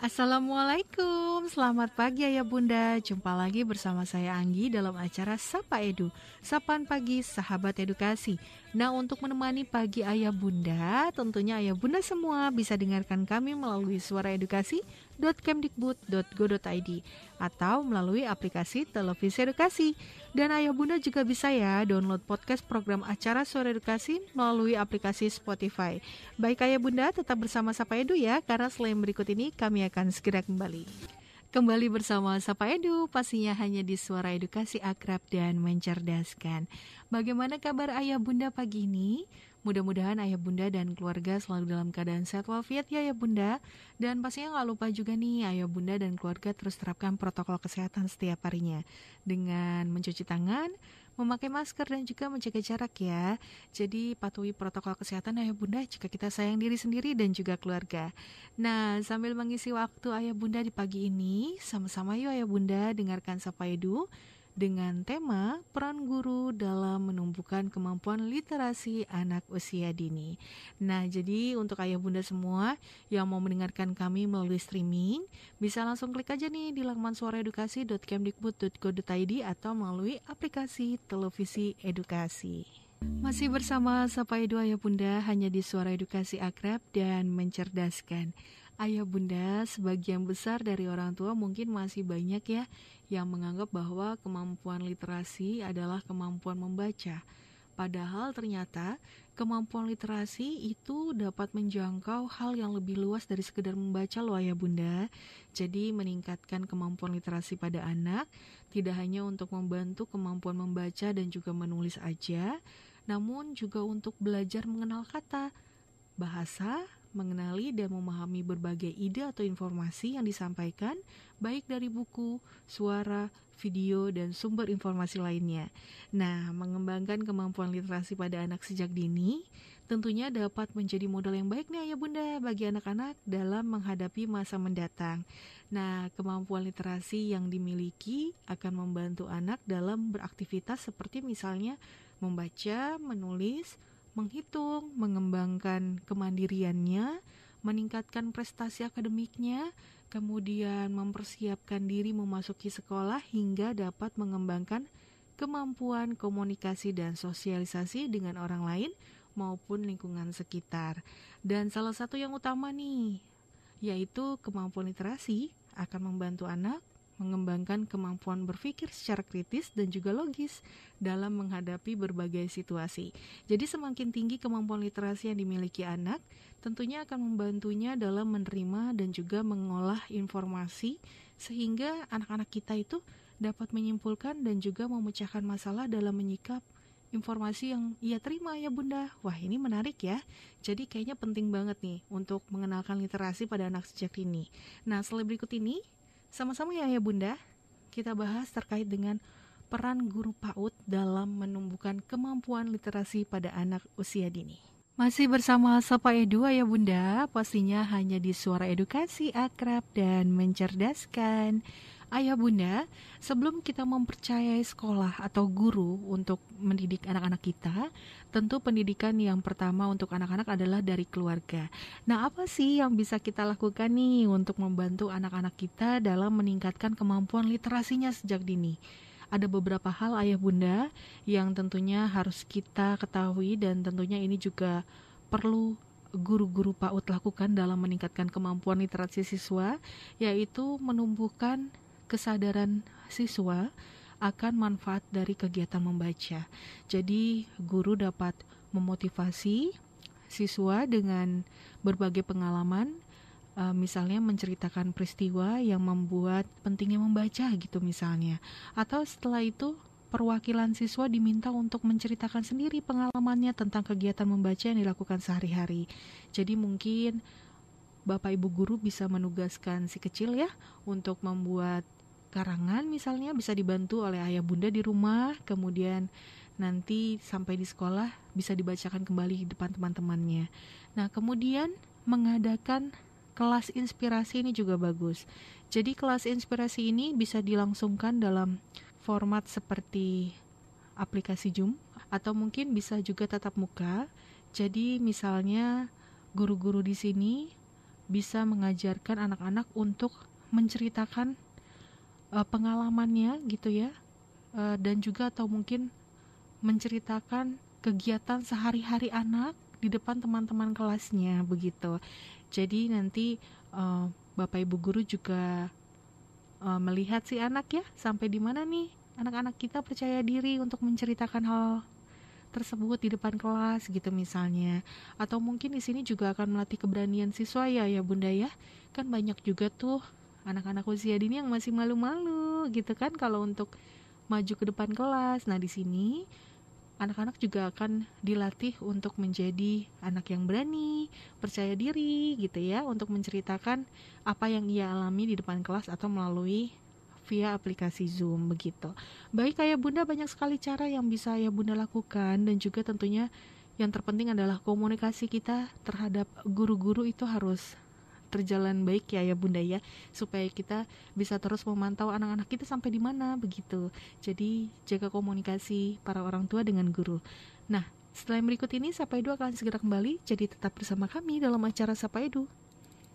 Assalamualaikum, selamat pagi Ayah Bunda. Jumpa lagi bersama saya Anggi dalam acara Sapa Edu. Sapan Pagi Sahabat Edukasi Nah untuk menemani pagi Ayah Bunda Tentunya Ayah Bunda semua bisa dengarkan kami melalui suara edukasi www.kemdikbud.go.id Atau melalui aplikasi televisi edukasi Dan Ayah Bunda juga bisa ya download podcast program acara suara edukasi melalui aplikasi Spotify Baik Ayah Bunda tetap bersama Sapa Edu ya Karena selain berikut ini kami akan segera kembali. Kembali bersama Sapa Edu, pastinya hanya di suara edukasi akrab dan mencerdaskan. Bagaimana kabar ayah bunda pagi ini? Mudah-mudahan ayah bunda dan keluarga selalu dalam keadaan sehat walafiat ya ayah bunda. Dan pastinya nggak lupa juga nih ayah bunda dan keluarga terus terapkan protokol kesehatan setiap harinya. Dengan mencuci tangan, memakai masker dan juga menjaga jarak ya. Jadi patuhi protokol kesehatan ayah bunda jika kita sayang diri sendiri dan juga keluarga. Nah, sambil mengisi waktu ayah bunda di pagi ini, sama-sama yuk ayah bunda dengarkan Sapa Edu dengan tema peran guru dalam menumbuhkan kemampuan literasi anak usia dini. Nah, jadi untuk ayah bunda semua yang mau mendengarkan kami melalui streaming, bisa langsung klik aja nih di laman suaraedukasi.kemdikbud.go.id atau melalui aplikasi televisi edukasi. Masih bersama Sapa Edu Ayah Bunda hanya di Suara Edukasi Akrab dan Mencerdaskan. Ayah bunda, sebagian besar dari orang tua mungkin masih banyak ya yang menganggap bahwa kemampuan literasi adalah kemampuan membaca. Padahal ternyata kemampuan literasi itu dapat menjangkau hal yang lebih luas dari sekedar membaca loh ayah bunda. Jadi meningkatkan kemampuan literasi pada anak tidak hanya untuk membantu kemampuan membaca dan juga menulis aja, namun juga untuk belajar mengenal kata, bahasa, mengenali dan memahami berbagai ide atau informasi yang disampaikan, baik dari buku, suara, video, dan sumber informasi lainnya. Nah, mengembangkan kemampuan literasi pada anak sejak dini tentunya dapat menjadi modal yang baik nih ayah bunda bagi anak-anak dalam menghadapi masa mendatang. Nah, kemampuan literasi yang dimiliki akan membantu anak dalam beraktivitas seperti misalnya membaca, menulis, menghitung, mengembangkan kemandiriannya, meningkatkan prestasi akademiknya, kemudian mempersiapkan diri memasuki sekolah hingga dapat mengembangkan kemampuan komunikasi dan sosialisasi dengan orang lain maupun lingkungan sekitar. Dan salah satu yang utama nih, yaitu kemampuan literasi akan membantu anak mengembangkan kemampuan berpikir secara kritis dan juga logis dalam menghadapi berbagai situasi. Jadi semakin tinggi kemampuan literasi yang dimiliki anak, tentunya akan membantunya dalam menerima dan juga mengolah informasi sehingga anak-anak kita itu dapat menyimpulkan dan juga memecahkan masalah dalam menyikap informasi yang ia terima ya bunda Wah ini menarik ya Jadi kayaknya penting banget nih Untuk mengenalkan literasi pada anak sejak ini Nah setelah berikut ini sama-sama ya ya Bunda, kita bahas terkait dengan peran guru PAUD dalam menumbuhkan kemampuan literasi pada anak usia dini. Masih bersama Sapa Edu ya Bunda, pastinya hanya di suara edukasi akrab dan mencerdaskan. Ayah Bunda, sebelum kita mempercayai sekolah atau guru untuk mendidik anak-anak kita, tentu pendidikan yang pertama untuk anak-anak adalah dari keluarga. Nah, apa sih yang bisa kita lakukan nih untuk membantu anak-anak kita dalam meningkatkan kemampuan literasinya sejak dini? Ada beberapa hal ayah bunda yang tentunya harus kita ketahui dan tentunya ini juga perlu guru-guru PAUD lakukan dalam meningkatkan kemampuan literasi siswa, yaitu menumbuhkan kesadaran siswa akan manfaat dari kegiatan membaca. Jadi, guru dapat memotivasi siswa dengan berbagai pengalaman, uh, misalnya menceritakan peristiwa yang membuat pentingnya membaca, gitu misalnya, atau setelah itu perwakilan siswa diminta untuk menceritakan sendiri pengalamannya tentang kegiatan membaca yang dilakukan sehari-hari. Jadi, mungkin Bapak Ibu guru bisa menugaskan si kecil ya untuk membuat karangan misalnya bisa dibantu oleh ayah bunda di rumah, kemudian nanti sampai di sekolah bisa dibacakan kembali di depan teman-temannya. Nah, kemudian mengadakan kelas inspirasi ini juga bagus. Jadi kelas inspirasi ini bisa dilangsungkan dalam format seperti aplikasi Zoom atau mungkin bisa juga tatap muka. Jadi misalnya guru-guru di sini bisa mengajarkan anak-anak untuk menceritakan uh, pengalamannya gitu ya uh, dan juga atau mungkin menceritakan kegiatan sehari-hari anak di depan teman-teman kelasnya begitu. Jadi nanti uh, Bapak Ibu guru juga uh, melihat si anak ya sampai di mana nih anak-anak kita percaya diri untuk menceritakan hal tersebut di depan kelas gitu misalnya atau mungkin di sini juga akan melatih keberanian siswa ya ya bunda ya kan banyak juga tuh anak-anak usia dini yang masih malu-malu gitu kan kalau untuk maju ke depan kelas nah di sini anak-anak juga akan dilatih untuk menjadi anak yang berani, percaya diri gitu ya untuk menceritakan apa yang ia alami di depan kelas atau melalui via aplikasi Zoom begitu. Baik Ayah Bunda banyak sekali cara yang bisa Ayah Bunda lakukan dan juga tentunya yang terpenting adalah komunikasi kita terhadap guru-guru itu harus terjalan baik ya ya bunda ya supaya kita bisa terus memantau anak-anak kita sampai di mana begitu jadi jaga komunikasi para orang tua dengan guru nah setelah berikut ini Sapa Edu akan segera kembali, jadi tetap bersama kami dalam acara Sapa Edu.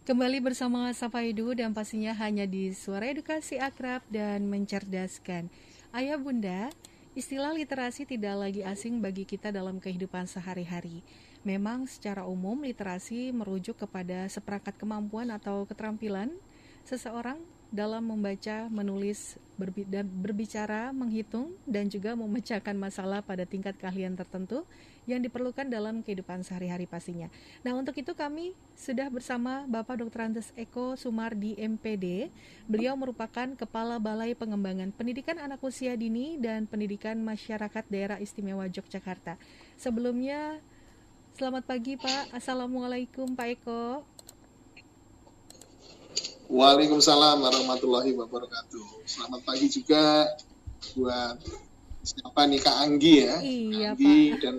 Kembali bersama Sapa Edu dan pastinya hanya di Suara Edukasi Akrab dan Mencerdaskan. Ayah Bunda, istilah literasi tidak lagi asing bagi kita dalam kehidupan sehari-hari. Memang secara umum literasi merujuk kepada seperangkat kemampuan atau keterampilan seseorang dalam membaca, menulis, berbicara, menghitung, dan juga memecahkan masalah pada tingkat keahlian tertentu yang diperlukan dalam kehidupan sehari-hari pastinya. Nah, untuk itu kami sudah bersama Bapak Dr. Andes Eko Sumardi MPD. Beliau merupakan Kepala Balai Pengembangan Pendidikan Anak Usia Dini dan Pendidikan Masyarakat Daerah Istimewa Yogyakarta. Sebelumnya, Selamat pagi Pak. Assalamualaikum Pak Eko. Waalaikumsalam warahmatullahi wabarakatuh. Selamat pagi juga buat siapa nih Kak Anggi ya. Iya Anggi Pak. dan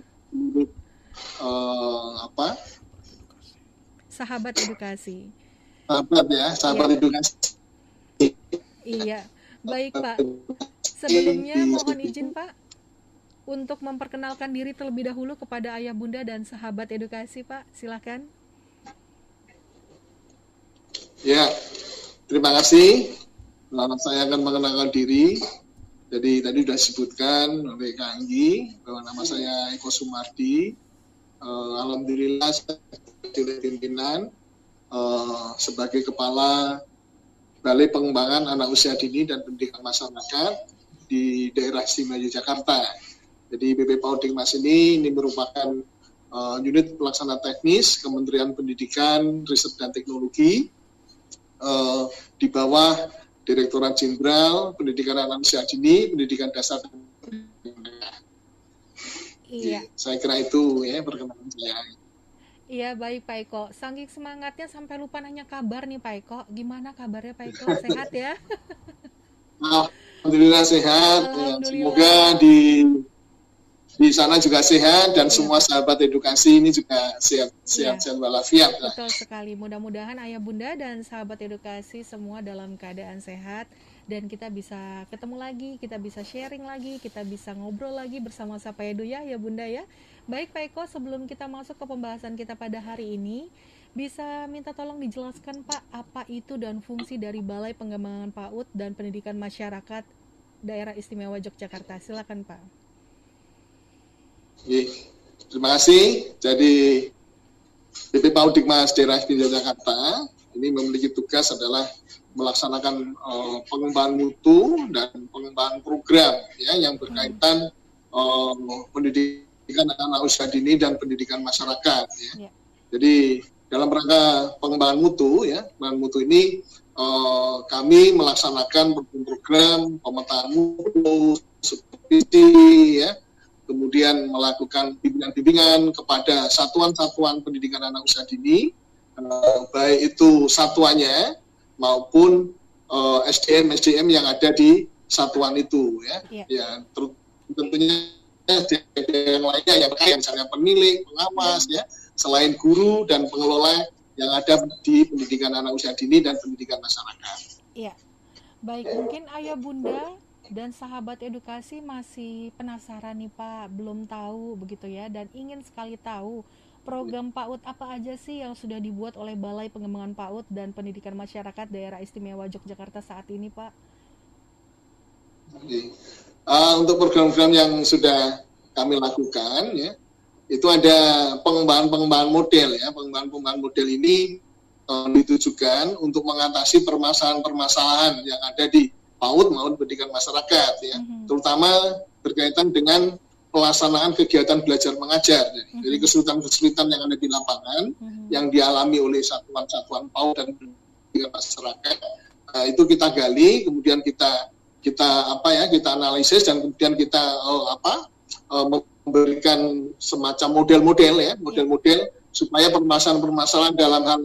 uh, apa? Sahabat edukasi. Sahabat ya, sahabat iya. edukasi. Iya. Baik Pak. Sebelumnya mohon izin Pak untuk memperkenalkan diri terlebih dahulu kepada ayah bunda dan sahabat edukasi Pak. Silakan. Ya, terima kasih. Saya akan mengenalkan diri. Jadi tadi sudah disebutkan oleh Kak Anggi bahwa nama saya Eko Sumardi. Uh, Alhamdulillah saya pimpinan uh, sebagai kepala Balai Pengembangan Anak Usia Dini dan Pendidikan Masyarakat di daerah Istimewa Yogyakarta. Jadi BP PAUD Mas ini ini merupakan uh, unit pelaksana teknis Kementerian Pendidikan, Riset dan Teknologi uh, di bawah Direktorat Jenderal Pendidikan Anak Usia Dini, Pendidikan Dasar dan Iya. Saya kira itu ya perkenalan saya. Iya baik Pak Eko. Sanggih semangatnya sampai lupa nanya kabar nih Pak Eko. Gimana kabarnya Pak Eko? Sehat ya? Alhamdulillah sehat. Ya, Alhamdulillah. semoga di di sana juga sehat dan ya. semua sahabat edukasi ini juga sehat sehat ya. sehat walafiat. Betul sekali. Mudah-mudahan ayah bunda dan sahabat edukasi semua dalam keadaan sehat dan kita bisa ketemu lagi, kita bisa sharing lagi, kita bisa ngobrol lagi bersama Sapa Edu ya, ya bunda ya. Baik Pak Eko, sebelum kita masuk ke pembahasan kita pada hari ini, bisa minta tolong dijelaskan Pak apa itu dan fungsi dari Balai Pengembangan PAUD dan Pendidikan Masyarakat Daerah Istimewa Yogyakarta. Silakan Pak. Terima kasih. Jadi BP Paudikmas Daerah Istimewa Jakarta ini memiliki tugas adalah melaksanakan uh, pengembangan mutu dan pengembangan program ya yang berkaitan uh, pendidikan anak usia dini dan pendidikan masyarakat ya. ya. Jadi dalam rangka pengembangan mutu ya, pengembangan mutu ini uh, kami melaksanakan program pemetaan mutu, supervisi ya, kemudian melakukan bimbingan-bimbingan kepada satuan-satuan pendidikan anak usia dini, eh, baik itu satuannya maupun eh, SDM SDM yang ada di satuan itu ya, yeah. ya tentunya yang lainnya yang kayak misalnya pemilik, pengawas ya, selain guru dan pengelola yang ada di pendidikan anak usia dini dan pendidikan masyarakat. Iya, baik mungkin ayah bunda dan sahabat edukasi masih penasaran nih Pak, belum tahu begitu ya. Dan ingin sekali tahu program PAUD apa aja sih yang sudah dibuat oleh Balai Pengembangan PAUD dan Pendidikan Masyarakat Daerah Istimewa Yogyakarta saat ini, Pak? Uh, untuk program-program yang sudah kami lakukan, ya, itu ada pengembangan-pengembangan model, ya, pengembangan-pengembangan model ini uh, ditujukan untuk mengatasi permasalahan-permasalahan yang ada di PAUD maupun pendidikan masyarakat, ya, mm -hmm. terutama berkaitan dengan pelaksanaan kegiatan belajar mengajar. Mm-hmm. Jadi kesulitan-kesulitan yang ada di lapangan mm-hmm. yang dialami oleh satuan-satuan PAUD dan masyarakat uh, itu kita gali, kemudian kita kita apa ya kita analisis dan kemudian kita uh, apa uh, memberikan semacam model-model ya model-model supaya permasalahan-permasalahan dalam hal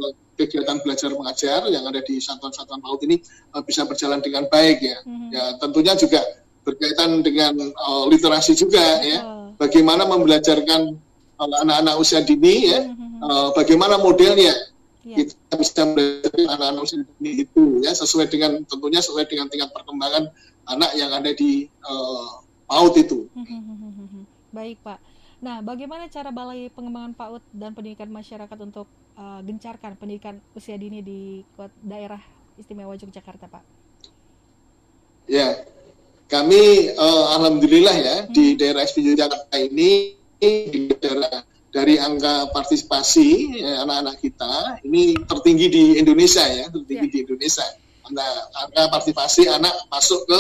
kegiatan belajar mengajar yang ada di satuan-satuan PAUD ini uh, bisa berjalan dengan baik ya. Mm-hmm. Ya tentunya juga berkaitan dengan uh, literasi juga ya. Bagaimana membelajarkan anak-anak uh, usia dini ya. Uh, bagaimana modelnya yeah. kita bisa belajar anak-anak usia dini itu ya sesuai dengan tentunya sesuai dengan tingkat perkembangan anak yang ada di uh, PAUD itu. Baik Pak. Nah, bagaimana cara Balai Pengembangan PAUD dan Pendidikan Masyarakat untuk uh, gencarkan pendidikan usia dini di daerah istimewa Yogyakarta, Pak? Ya, kami uh, alhamdulillah ya hmm. di daerah SPJ Jakarta ini di daerah dari angka partisipasi ya, anak-anak ya, kita ini tertinggi di Indonesia ya tertinggi yeah. di Indonesia angka, angka partisipasi anak masuk ke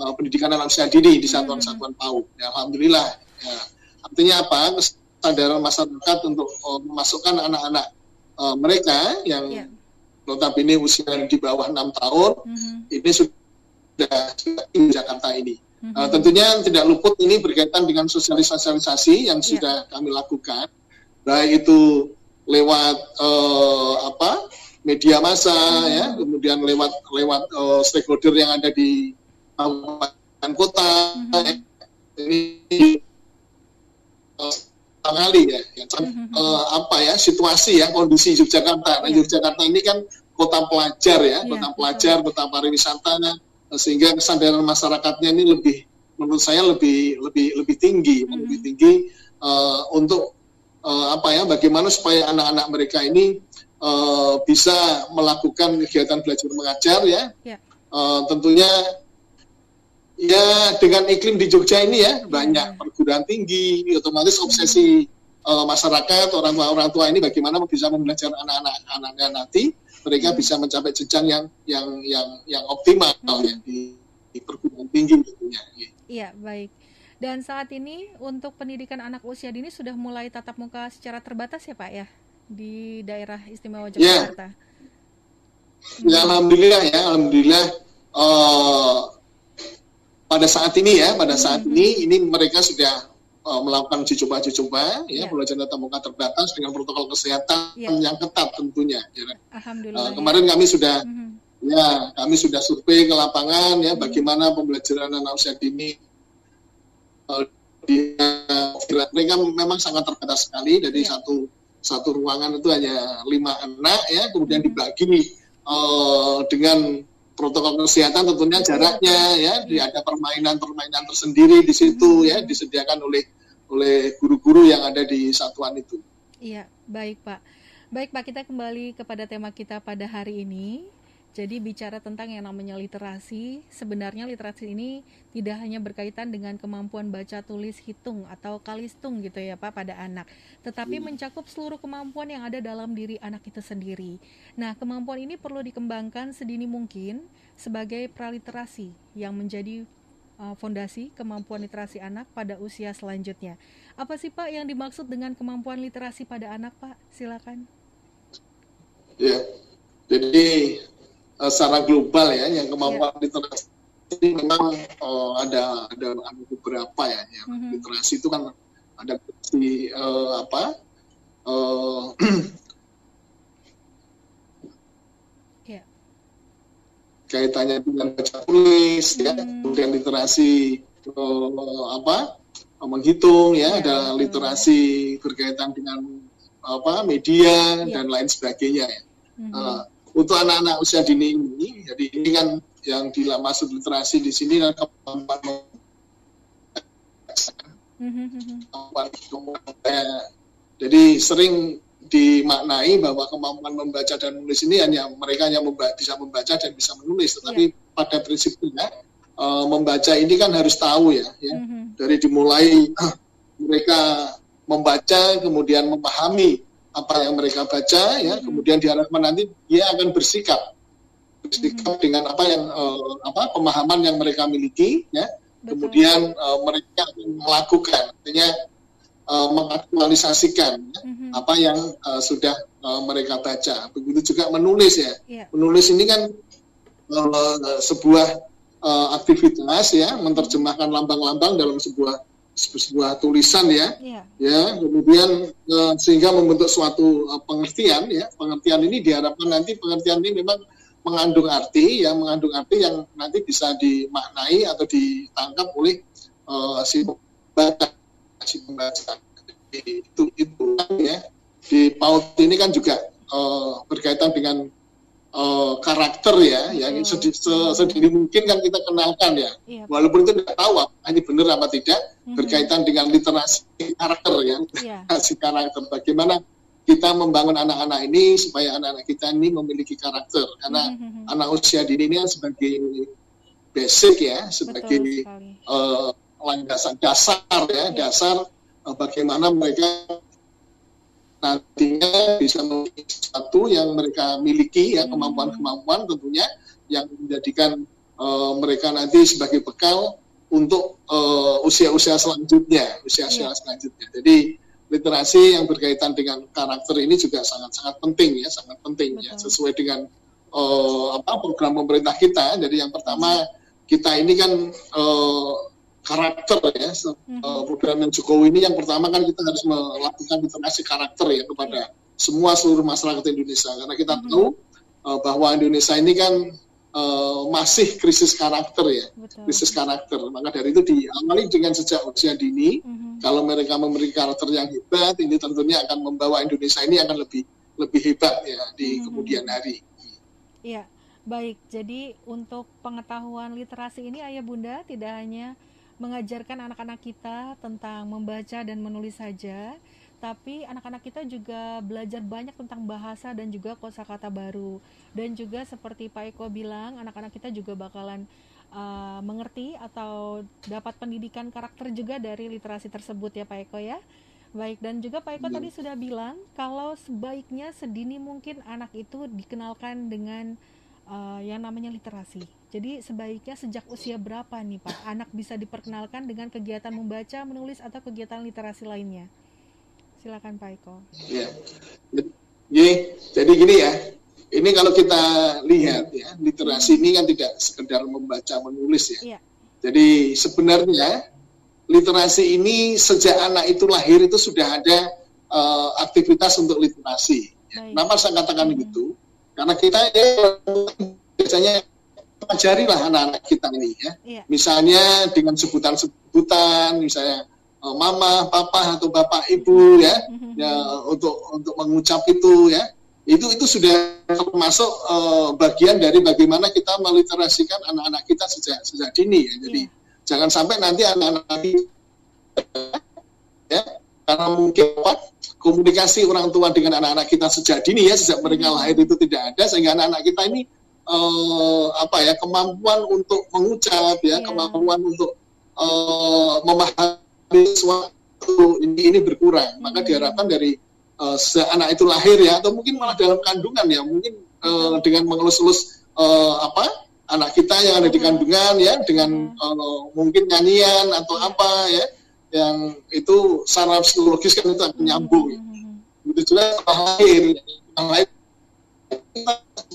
uh, pendidikan anak usia dini di satuan-satuan hmm. PAUD ya, alhamdulillah ya. Artinya apa kesadaran masyarakat untuk uh, memasukkan anak-anak uh, mereka yang yeah. notabene usia di bawah enam tahun mm -hmm. ini sudah di Jakarta ini. Mm-hmm. Uh, tentunya tidak luput ini berkaitan dengan sosialisasi yang yeah. sudah kami lakukan, baik itu lewat uh, apa media massa mm-hmm. ya, kemudian lewat lewat uh, stakeholder yang ada di kabupaten kota. Mm-hmm. Ini uh, kali ya, ya uh, apa ya situasi ya kondisi Yogyakarta. Nah, yeah. Yogyakarta ini kan kota pelajar ya, yeah, kota pelajar, kota pariwisata sehingga kesadaran masyarakatnya ini lebih menurut saya lebih lebih lebih tinggi hmm. lebih tinggi uh, untuk uh, apa ya bagaimana supaya anak-anak mereka ini uh, bisa melakukan kegiatan belajar mengajar ya yeah. Ya. uh, tentunya ya dengan iklim di Jogja ini ya banyak perguruan tinggi otomatis obsesi uh, masyarakat orang tua orang tua ini bagaimana bisa membelajar anak-anak anaknya nanti mereka hmm. bisa mencapai jenjang yang yang yang yang optimal hmm. ya di, di perguruan tinggi tentunya. Iya baik. Dan saat ini untuk pendidikan anak usia dini sudah mulai tatap muka secara terbatas ya Pak ya di daerah istimewa ya. Yogyakarta. Ya, hmm. ya alhamdulillah ya alhamdulillah uh, pada saat ini ya pada saat hmm. ini ini mereka sudah uh, melakukan uji coba uji coba ya yeah. pembelajaran tatap muka terbatas dengan protokol kesehatan yeah. yang ketat tentunya. Ya. Alhamdulillah. Uh, kemarin kami sudah mm -hmm. ya kami sudah survei ke lapangan ya mm -hmm. bagaimana pembelajaran anak usia dini uh, di uh, mereka memang sangat terbatas sekali dari yeah. satu satu ruangan itu hanya lima anak ya kemudian mm -hmm. dibagi uh, dengan protokol kesehatan tentunya jaraknya ya, ya ada permainan-permainan tersendiri di situ ya disediakan oleh oleh guru-guru yang ada di satuan itu. Iya, baik Pak. Baik Pak, kita kembali kepada tema kita pada hari ini. Jadi bicara tentang yang namanya literasi, sebenarnya literasi ini tidak hanya berkaitan dengan kemampuan baca tulis hitung atau kalistung gitu ya Pak pada anak, tetapi hmm. mencakup seluruh kemampuan yang ada dalam diri anak itu sendiri. Nah, kemampuan ini perlu dikembangkan sedini mungkin sebagai praliterasi yang menjadi uh, fondasi kemampuan literasi anak pada usia selanjutnya. Apa sih Pak yang dimaksud dengan kemampuan literasi pada anak Pak? Silakan. Ya, jadi uh, secara global ya yang kemampuan yeah. literasi ini memang uh, ada, ada ada beberapa ya yang mm-hmm. literasi itu kan ada di uh, apa uh, yeah. kaitannya dengan baca tulis mm-hmm. ya kemudian literasi uh, apa menghitung ya yeah, ada literasi berkaitan dengan apa media yeah. dan lain sebagainya ya. Mm-hmm. Uh, untuk anak-anak usia dini ini, jadi ini kan yang dimaksud literasi di sini adalah kemampuan Jadi sering dimaknai bahwa kemampuan membaca dan menulis ini hanya mereka yang memba bisa membaca dan bisa menulis, tetapi yeah. pada prinsipnya uh, membaca ini kan harus tahu ya, ya. Mm -hmm. dari dimulai mereka membaca kemudian memahami apa yang mereka baca ya, -hmm. kemudian diharapkan nanti dia akan bersikap bersikap mm -hmm. dengan apa yang uh, apa pemahaman yang mereka miliki ya, Betul. kemudian uh, mereka melakukan artinya uh, mengaktualisasikan ya, mm-hmm. apa yang uh, sudah uh, mereka baca. Begitu juga menulis ya. Yeah. Menulis ini kan uh, sebuah uh, aktivitas ya, menerjemahkan lambang-lambang dalam sebuah sebuah tulisan ya, yeah. ya kemudian uh, sehingga membentuk suatu uh, pengertian ya, pengertian ini diharapkan nanti pengertian ini memang mengandung arti yang mengandung arti yang nanti bisa dimaknai atau ditangkap oleh uh, si pembaca si pembaca. Itu itu ya. Di paut ini kan juga uh, berkaitan dengan uh, karakter ya yang hmm. sedih, sedini mungkin kan kita kenalkan ya iya. walaupun itu tidak tahu apa ini benar apa tidak hmm. berkaitan dengan literasi karakter ya yeah. literasi karakter bagaimana kita membangun anak-anak ini supaya anak-anak kita ini memiliki karakter karena hmm. anak usia dini ini kan sebagai basic ya sebagai uh, landasan dasar ya, ya. dasar uh, bagaimana mereka nantinya bisa memiliki sesuatu yang mereka miliki ya hmm. kemampuan-kemampuan tentunya yang menjadikan uh, mereka nanti sebagai bekal untuk uh, usia-usia selanjutnya, usia-usia yeah. selanjutnya. Jadi literasi yang berkaitan dengan karakter ini juga sangat-sangat penting ya, sangat penting ya, Betul. ya sesuai dengan uh, apa program pemerintah kita. Jadi yang pertama kita ini kan uh, karakter ya mm-hmm. program yang Jokowi ini yang pertama kan kita harus melakukan literasi karakter ya kepada semua seluruh masyarakat Indonesia karena kita mm-hmm. tahu uh, bahwa Indonesia ini kan uh, masih krisis karakter ya Betul. krisis karakter maka dari itu diamali dengan sejak usia dini mm-hmm. kalau mereka memiliki karakter yang hebat ini tentunya akan membawa Indonesia ini akan lebih lebih hebat ya di mm-hmm. kemudian hari. Iya. Baik, jadi untuk pengetahuan literasi ini Ayah Bunda tidak hanya mengajarkan anak-anak kita tentang membaca dan menulis saja, tapi anak-anak kita juga belajar banyak tentang bahasa dan juga kosakata baru. Dan juga seperti Pak Eko bilang, anak-anak kita juga bakalan uh, mengerti atau dapat pendidikan karakter juga dari literasi tersebut ya Pak Eko ya. Baik, dan juga Pak Eko ya. tadi sudah bilang kalau sebaiknya sedini mungkin anak itu dikenalkan dengan uh, yang namanya literasi. Jadi sebaiknya sejak usia berapa nih Pak anak bisa diperkenalkan dengan kegiatan membaca, menulis atau kegiatan literasi lainnya? Silakan Pak Eko. Ya. Jadi, jadi gini ya. Ini kalau kita lihat ya, literasi ini kan tidak sekedar membaca menulis ya. ya. Jadi sebenarnya literasi ini sejak anak itu lahir itu sudah ada uh, aktivitas untuk literasi. Ya. Kenapa saya katakan hmm. gitu? Karena kita ya, biasanya pelajarilah anak-anak kita ini ya. Iya. Misalnya dengan sebutan-sebutan, misalnya uh, mama, papa atau bapak, ibu ya, mm-hmm. ya untuk untuk mengucap itu ya. Itu itu sudah termasuk uh, bagian dari bagaimana kita meliterasikan anak-anak kita sejak sejak dini ya. Jadi iya. jangan sampai nanti anak-anak ya karena mungkin komunikasi orang tua dengan anak-anak kita sejak dini ya sejak mereka lahir itu tidak ada sehingga anak-anak kita ini uh, apa ya kemampuan untuk mengucap ya yeah. kemampuan untuk uh, memahami sesuatu ini ini berkurang. Maka diharapkan dari uh, anak itu lahir ya atau mungkin malah dalam kandungan ya mungkin uh, dengan mengelus-elus uh, apa anak kita yang ada di kandungan ya dengan uh, mungkin nyanyian atau apa ya yang itu secara psikologis kan itu akan nyambung. Mm-hmm. Itu juga lahir, yang lain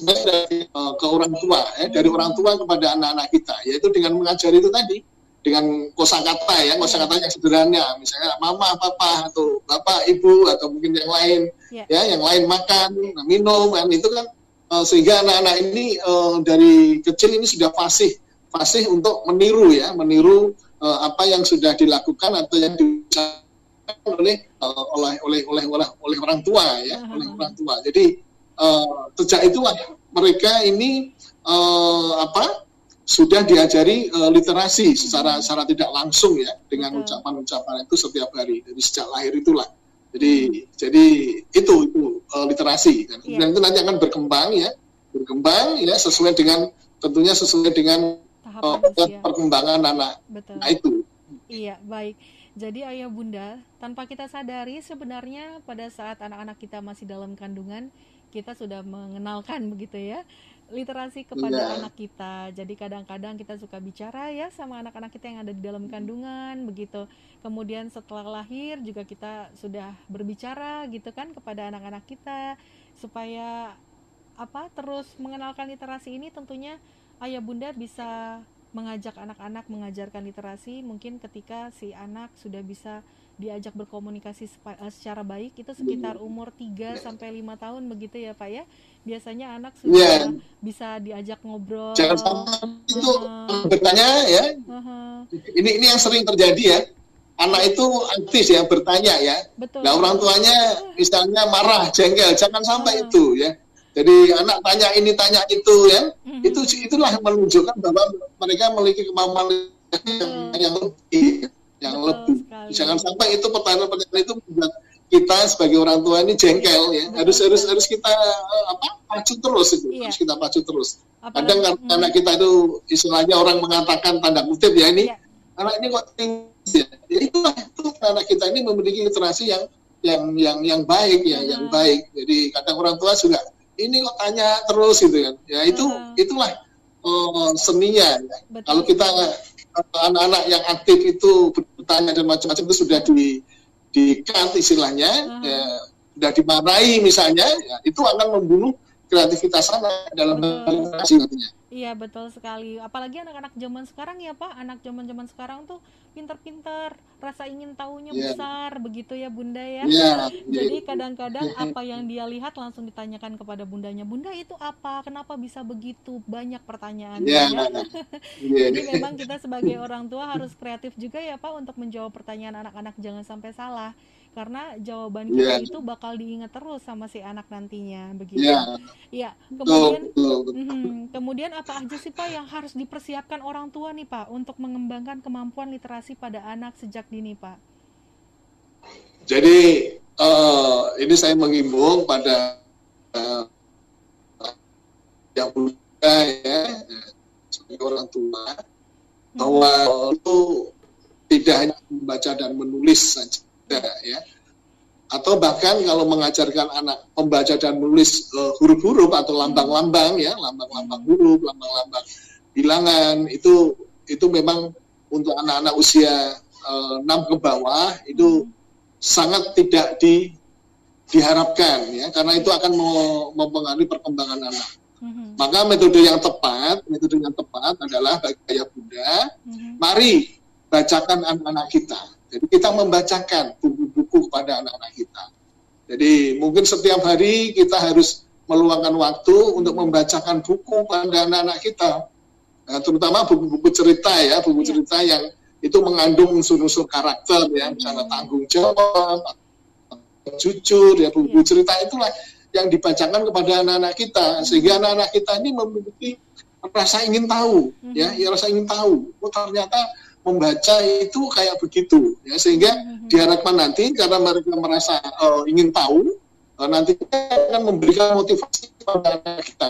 dari uh, ke orang tua, ya, dari orang tua kepada anak-anak kita, yaitu dengan mengajari itu tadi, dengan kosakata ya, kosakata yang sederhana, misalnya mama, papa atau bapak, ibu atau mungkin yang lain, yeah. ya, yang lain makan, minum, kan itu kan uh, sehingga anak-anak ini uh, dari kecil ini sudah fasih, fasih untuk meniru ya, meniru uh, apa yang sudah dilakukan atau yang diusahakan oleh uh, oleh oleh oleh oleh oleh orang tua ya uh-huh. oleh orang tua jadi uh, sejak itulah mereka ini uh, apa sudah diajari uh, literasi secara secara tidak langsung ya dengan ucapan-ucapan itu setiap hari dari sejak lahir itulah Jadi jadi itu itu uh, literasi kan. Yeah. Dan itu nanti akan berkembang ya, berkembang ya sesuai dengan tentunya sesuai dengan uh, perkembangan anak. Betul. Nah itu. Iya baik. Jadi ayah bunda tanpa kita sadari sebenarnya pada saat anak-anak kita masih dalam kandungan kita sudah mengenalkan begitu ya literasi kepada yeah. anak kita. Jadi kadang-kadang kita suka bicara ya sama anak-anak kita yang ada di dalam kandungan begitu. Kemudian setelah lahir juga kita sudah berbicara gitu kan kepada anak-anak kita supaya apa terus mengenalkan literasi ini tentunya ayah bunda bisa mengajak anak-anak mengajarkan literasi mungkin ketika si anak sudah bisa diajak berkomunikasi eh, secara baik itu sekitar umur 3 sampai 5 tahun begitu ya Pak ya. Biasanya anak sudah yeah. bisa diajak ngobrol. Jangan sampai itu uh, bertanya ya. Uh-huh. Ini ini yang sering terjadi ya. Anak itu antis ya bertanya ya. Betul. Nah orang tuanya misalnya marah, jengkel, jangan sampai uh-huh. itu ya. Jadi anak tanya ini tanya itu ya. Uh-huh. Itu itulah menunjukkan bahwa mereka memiliki kemampuan uh-huh. yang lebih yang Betul lebih. Sekali. Jangan sampai itu pertanyaan-pertanyaan itu membuat kita sebagai orang tua ini jengkel ya. Betul, harus harus harus kita uh, apa pacu terus itu. Iya. Harus kita pacu terus. Apalagi, Kadang hmm. karena kita itu istilahnya orang mengatakan tanda kutip ya ini iya. anak ini kok tinggi ya. ya itulah itu anak kita ini memiliki literasi yang yang yang yang baik ya, hmm. yang baik. Jadi kadang orang tua juga ini kok tanya terus gitu kan. Ya itu hmm. itulah uh, seninya. Ya. Kalau kita anak-anak yang aktif itu bertanya dan macam-macam itu sudah di di cut istilahnya, uh-huh. ya, sudah dimarahi misalnya, ya, itu akan membunuh kreativitas anak dalam nantinya. Iya betul sekali. Apalagi anak-anak zaman sekarang ya Pak, anak zaman-zaman sekarang tuh pinter-pinter, rasa ingin tahunya yeah. besar, begitu ya Bunda ya. Yeah. Jadi kadang-kadang apa yang dia lihat langsung ditanyakan kepada bundanya, Bunda itu apa? Kenapa bisa begitu? Banyak pertanyaan. Yeah. Ya. yeah. Jadi memang kita sebagai orang tua harus kreatif juga ya Pak untuk menjawab pertanyaan anak-anak jangan sampai salah karena jawaban kita yeah. itu bakal diingat terus sama si anak nantinya begitu. Iya. Yeah. Kemudian mm, kemudian apa aja sih Pak yang harus dipersiapkan orang tua nih Pak untuk mengembangkan kemampuan literasi pada anak sejak dini Pak? Jadi uh, ini saya mengimbau pada uh, yang muda ya sebagai orang tua hmm. bahwa itu tidak hanya membaca dan menulis saja ya atau bahkan kalau mengajarkan anak membaca dan menulis uh, huruf-huruf atau lambang-lambang ya lambang-lambang huruf lambang-lambang bilangan itu itu memang untuk anak-anak usia uh, eh, 6 ke bawah itu sangat tidak di diharapkan ya karena itu akan mempengaruhi perkembangan anak. Mm-hmm. Maka metode yang tepat, metode yang tepat adalah bagi ayah bunda, mm-hmm. mari bacakan anak-anak kita jadi kita membacakan buku-buku kepada anak-anak kita. Jadi mungkin setiap hari kita harus meluangkan waktu untuk membacakan buku pada anak-anak kita. Nah, terutama buku-buku cerita ya, buku iya. cerita yang itu mengandung unsur-unsur karakter ya, misalnya hmm. tanggung jawab, jujur ya, buku-buku iya. cerita itulah yang dibacakan kepada anak-anak kita sehingga anak-anak kita ini memiliki rasa ingin tahu ya, ya rasa ingin tahu. Oh ternyata membaca itu kayak begitu ya sehingga mm-hmm. diharapkan nanti karena mereka merasa uh, ingin tahu uh, nanti akan memberikan motivasi kepada anak kita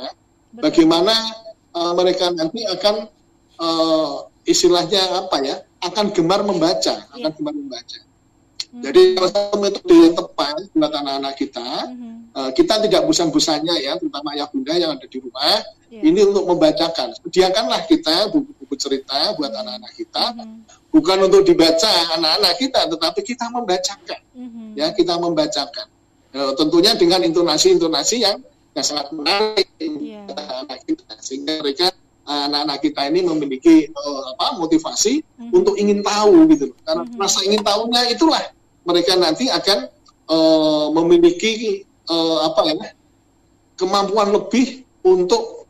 Betul. bagaimana uh, mereka nanti akan uh, istilahnya apa ya akan gemar membaca yeah. akan gemar membaca mm-hmm. jadi salah satu metode yang tepat buat anak-anak kita mm-hmm. uh, kita tidak bosan-bosannya ya terutama ayah bunda yang ada di rumah yeah. ini untuk membacakan sediakanlah kita buku buku cerita buat anak-anak kita mm-hmm. bukan untuk dibaca anak-anak kita tetapi kita membacakan mm-hmm. ya kita membacakan e, tentunya dengan intonasi-intonasi yang yang sangat menarik yeah. anak kita sehingga mereka anak-anak kita ini memiliki uh, apa motivasi mm-hmm. untuk ingin tahu gitu karena mm-hmm. rasa ingin tahunya itulah mereka nanti akan uh, memiliki uh, apa ya kemampuan lebih untuk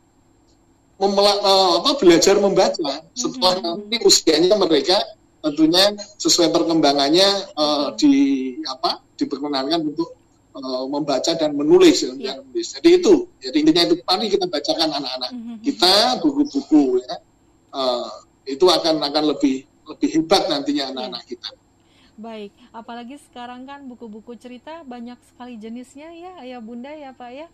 memelak, uh, apa, belajar membaca setelah mm-hmm. nanti usianya mereka tentunya sesuai perkembangannya uh, di apa diperkenankan untuk uh, membaca dan menulis, yeah. menulis. Jadi itu, jadi intinya itu tadi kita bacakan anak-anak mm-hmm. kita buku-buku ya, uh, itu akan akan lebih lebih hebat nantinya anak-anak yeah. kita. Baik, apalagi sekarang kan buku-buku cerita banyak sekali jenisnya ya, ayah bunda ya pak ya.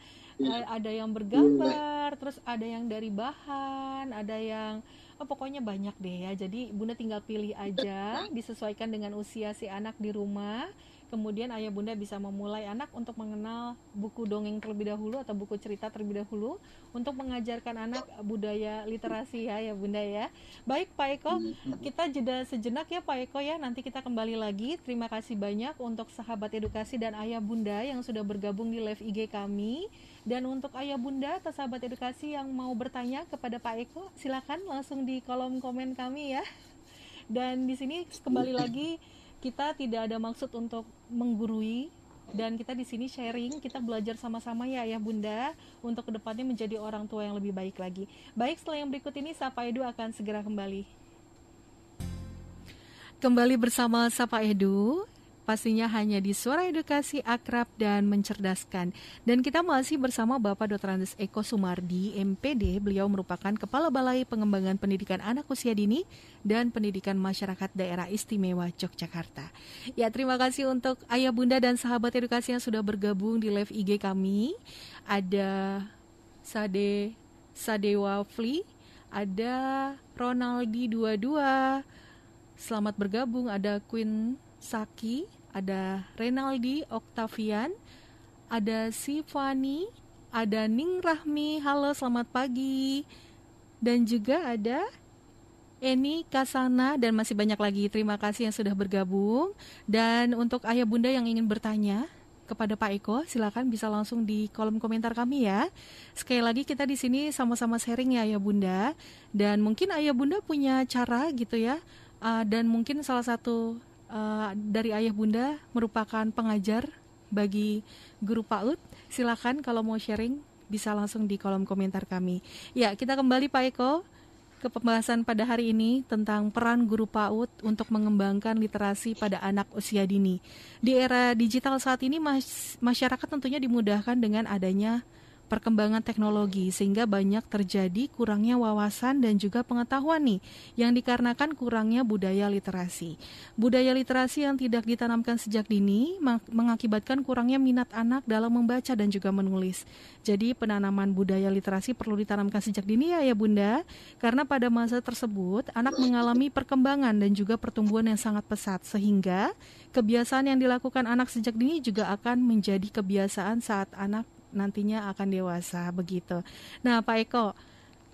Iya. Ada yang bergambar, terus ada yang dari bahan, ada yang oh, pokoknya banyak deh ya. Jadi bunda tinggal pilih aja, disesuaikan dengan usia si anak di rumah. Kemudian ayah bunda bisa memulai anak untuk mengenal buku dongeng terlebih dahulu atau buku cerita terlebih dahulu untuk mengajarkan anak budaya literasi ya ya bunda ya. Baik Pak Eko, kita jeda sejenak ya Pak Eko ya. Nanti kita kembali lagi. Terima kasih banyak untuk sahabat edukasi dan ayah bunda yang sudah bergabung di live IG kami. Dan untuk ayah bunda atau sahabat edukasi yang mau bertanya kepada Pak Eko, silakan langsung di kolom komen kami ya. Dan di sini kembali lagi kita tidak ada maksud untuk menggurui dan kita di sini sharing, kita belajar sama-sama ya ayah bunda untuk ke depannya menjadi orang tua yang lebih baik lagi. Baik setelah yang berikut ini Sapa Edu akan segera kembali. Kembali bersama Sapa Edu, pastinya hanya di Suara Edukasi Akrab dan Mencerdaskan. Dan kita masih bersama Bapak Dr. Andes Eko Sumardi, MPD. Beliau merupakan Kepala Balai Pengembangan Pendidikan Anak Usia Dini dan Pendidikan Masyarakat Daerah Istimewa Yogyakarta. Ya, terima kasih untuk ayah bunda dan sahabat edukasi yang sudah bergabung di live IG kami. Ada Sade Sadewa Fli, ada Ronaldi 22. Selamat bergabung ada Queen Saki, ada Renaldi Octavian, ada Sifani, ada Ning Rahmi, halo selamat pagi. Dan juga ada Eni Kasana dan masih banyak lagi. Terima kasih yang sudah bergabung. Dan untuk ayah bunda yang ingin bertanya kepada Pak Eko, silakan bisa langsung di kolom komentar kami ya. Sekali lagi kita di sini sama-sama sharing ya ayah bunda. Dan mungkin ayah bunda punya cara gitu ya. Uh, dan mungkin salah satu uh, dari ayah bunda merupakan pengajar bagi guru PAUD. Silakan kalau mau sharing bisa langsung di kolom komentar kami. Ya, kita kembali Pak Eko ke pembahasan pada hari ini tentang peran guru PAUD untuk mengembangkan literasi pada anak usia dini. Di era digital saat ini masyarakat tentunya dimudahkan dengan adanya perkembangan teknologi sehingga banyak terjadi kurangnya wawasan dan juga pengetahuan nih yang dikarenakan kurangnya budaya literasi. Budaya literasi yang tidak ditanamkan sejak dini mengakibatkan kurangnya minat anak dalam membaca dan juga menulis. Jadi penanaman budaya literasi perlu ditanamkan sejak dini ya ya Bunda karena pada masa tersebut anak mengalami perkembangan dan juga pertumbuhan yang sangat pesat sehingga kebiasaan yang dilakukan anak sejak dini juga akan menjadi kebiasaan saat anak nantinya akan dewasa begitu. Nah, Pak Eko,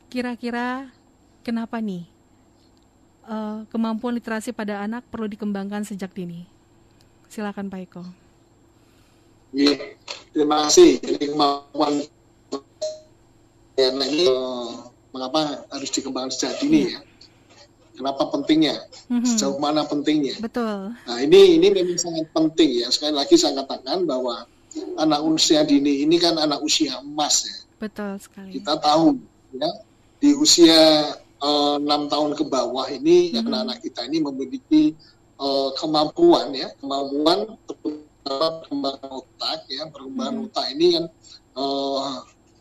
kira-kira kenapa nih uh, kemampuan literasi pada anak perlu dikembangkan sejak dini? Silakan Pak Eko. Iya, terima kasih. Jadi kemampuan anak ini uh, mengapa harus dikembangkan sejak dini ya? Kenapa pentingnya? Mm-hmm. Sejauh mana pentingnya? Betul. Nah ini ini memang sangat penting ya. Sekali lagi saya katakan bahwa anak usia dini ini kan anak usia emas ya. Betul sekali. Kita tahu ya di usia eh, enam uh, tahun ke bawah ini mm-hmm. anak-anak kita ini memiliki uh, kemampuan ya kemampuan perkembangan otak ya perkembangan mm-hmm. otak ini kan uh,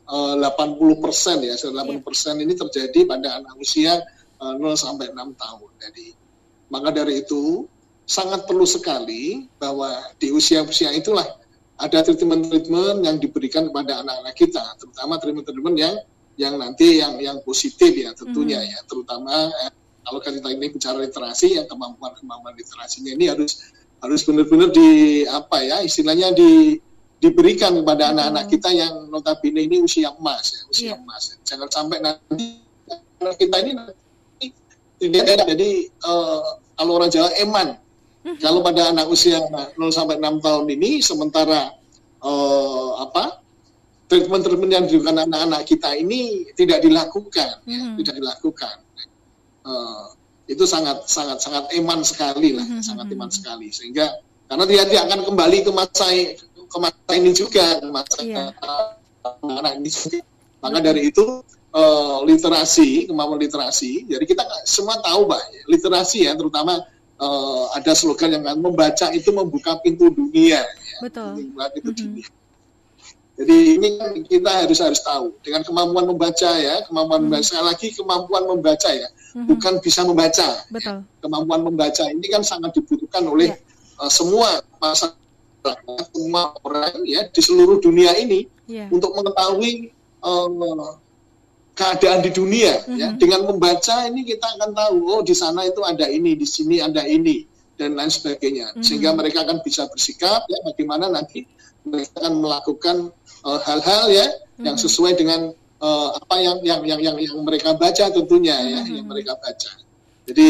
uh, 80 persen ya 80 iya. persen yeah. ini terjadi pada anak usia uh, 0 sampai 6 tahun. Jadi maka dari itu sangat perlu sekali bahwa di usia-usia itulah ada treatment-treatment yang diberikan kepada anak-anak kita, terutama treatment-treatment yang yang nanti yang yang positif ya tentunya hmm. ya, terutama eh, kalau kita ini bicara literasi, yang kemampuan-kemampuan literasinya ini harus harus benar-benar di apa ya istilahnya di diberikan kepada anak-anak hmm. kita yang notabene ini usia emas ya, usia yeah. emas. Jangan sampai nanti anak kita ini nanti tidak ada jadi uh, kalau orang Jawa eman kalau pada anak usia 0 sampai 6 tahun ini sementara uh, apa treatment-treatment yang diberikan anak-anak kita ini tidak dilakukan, mm -hmm. ya, tidak dilakukan. Uh, itu sangat sangat sangat eman sekali lah, mm -hmm. sangat eman sekali sehingga karena dia, dia akan kembali ke masa ke masa ini juga, ke masa yeah. anak ini juga. Maka dari itu uh, literasi, kemampuan literasi. Jadi kita semua tahu, Mbak, literasi ya, terutama uh, ada slogan yang kan membaca itu membuka pintu dunia. Ya. Betul. Pintu mm -hmm. dunia. Jadi ini kan kita harus harus tahu dengan kemampuan membaca ya, kemampuan hmm. membaca lagi kemampuan membaca ya, hmm. bukan bisa membaca. Betul. Ya. Kemampuan membaca ini kan sangat dibutuhkan oleh yeah. uh, semua masyarakat, semua orang ya di seluruh dunia ini yeah. untuk mengetahui uh, keadaan di dunia. Mm-hmm. Ya, dengan membaca ini kita akan tahu, oh di sana itu ada ini, di sini ada ini dan lain sebagainya, mm-hmm. sehingga mereka akan bisa bersikap ya bagaimana nanti mereka akan melakukan uh, hal-hal ya mm-hmm. yang sesuai dengan uh, apa yang yang yang yang yang mereka baca tentunya ya mm-hmm. yang mereka baca. Jadi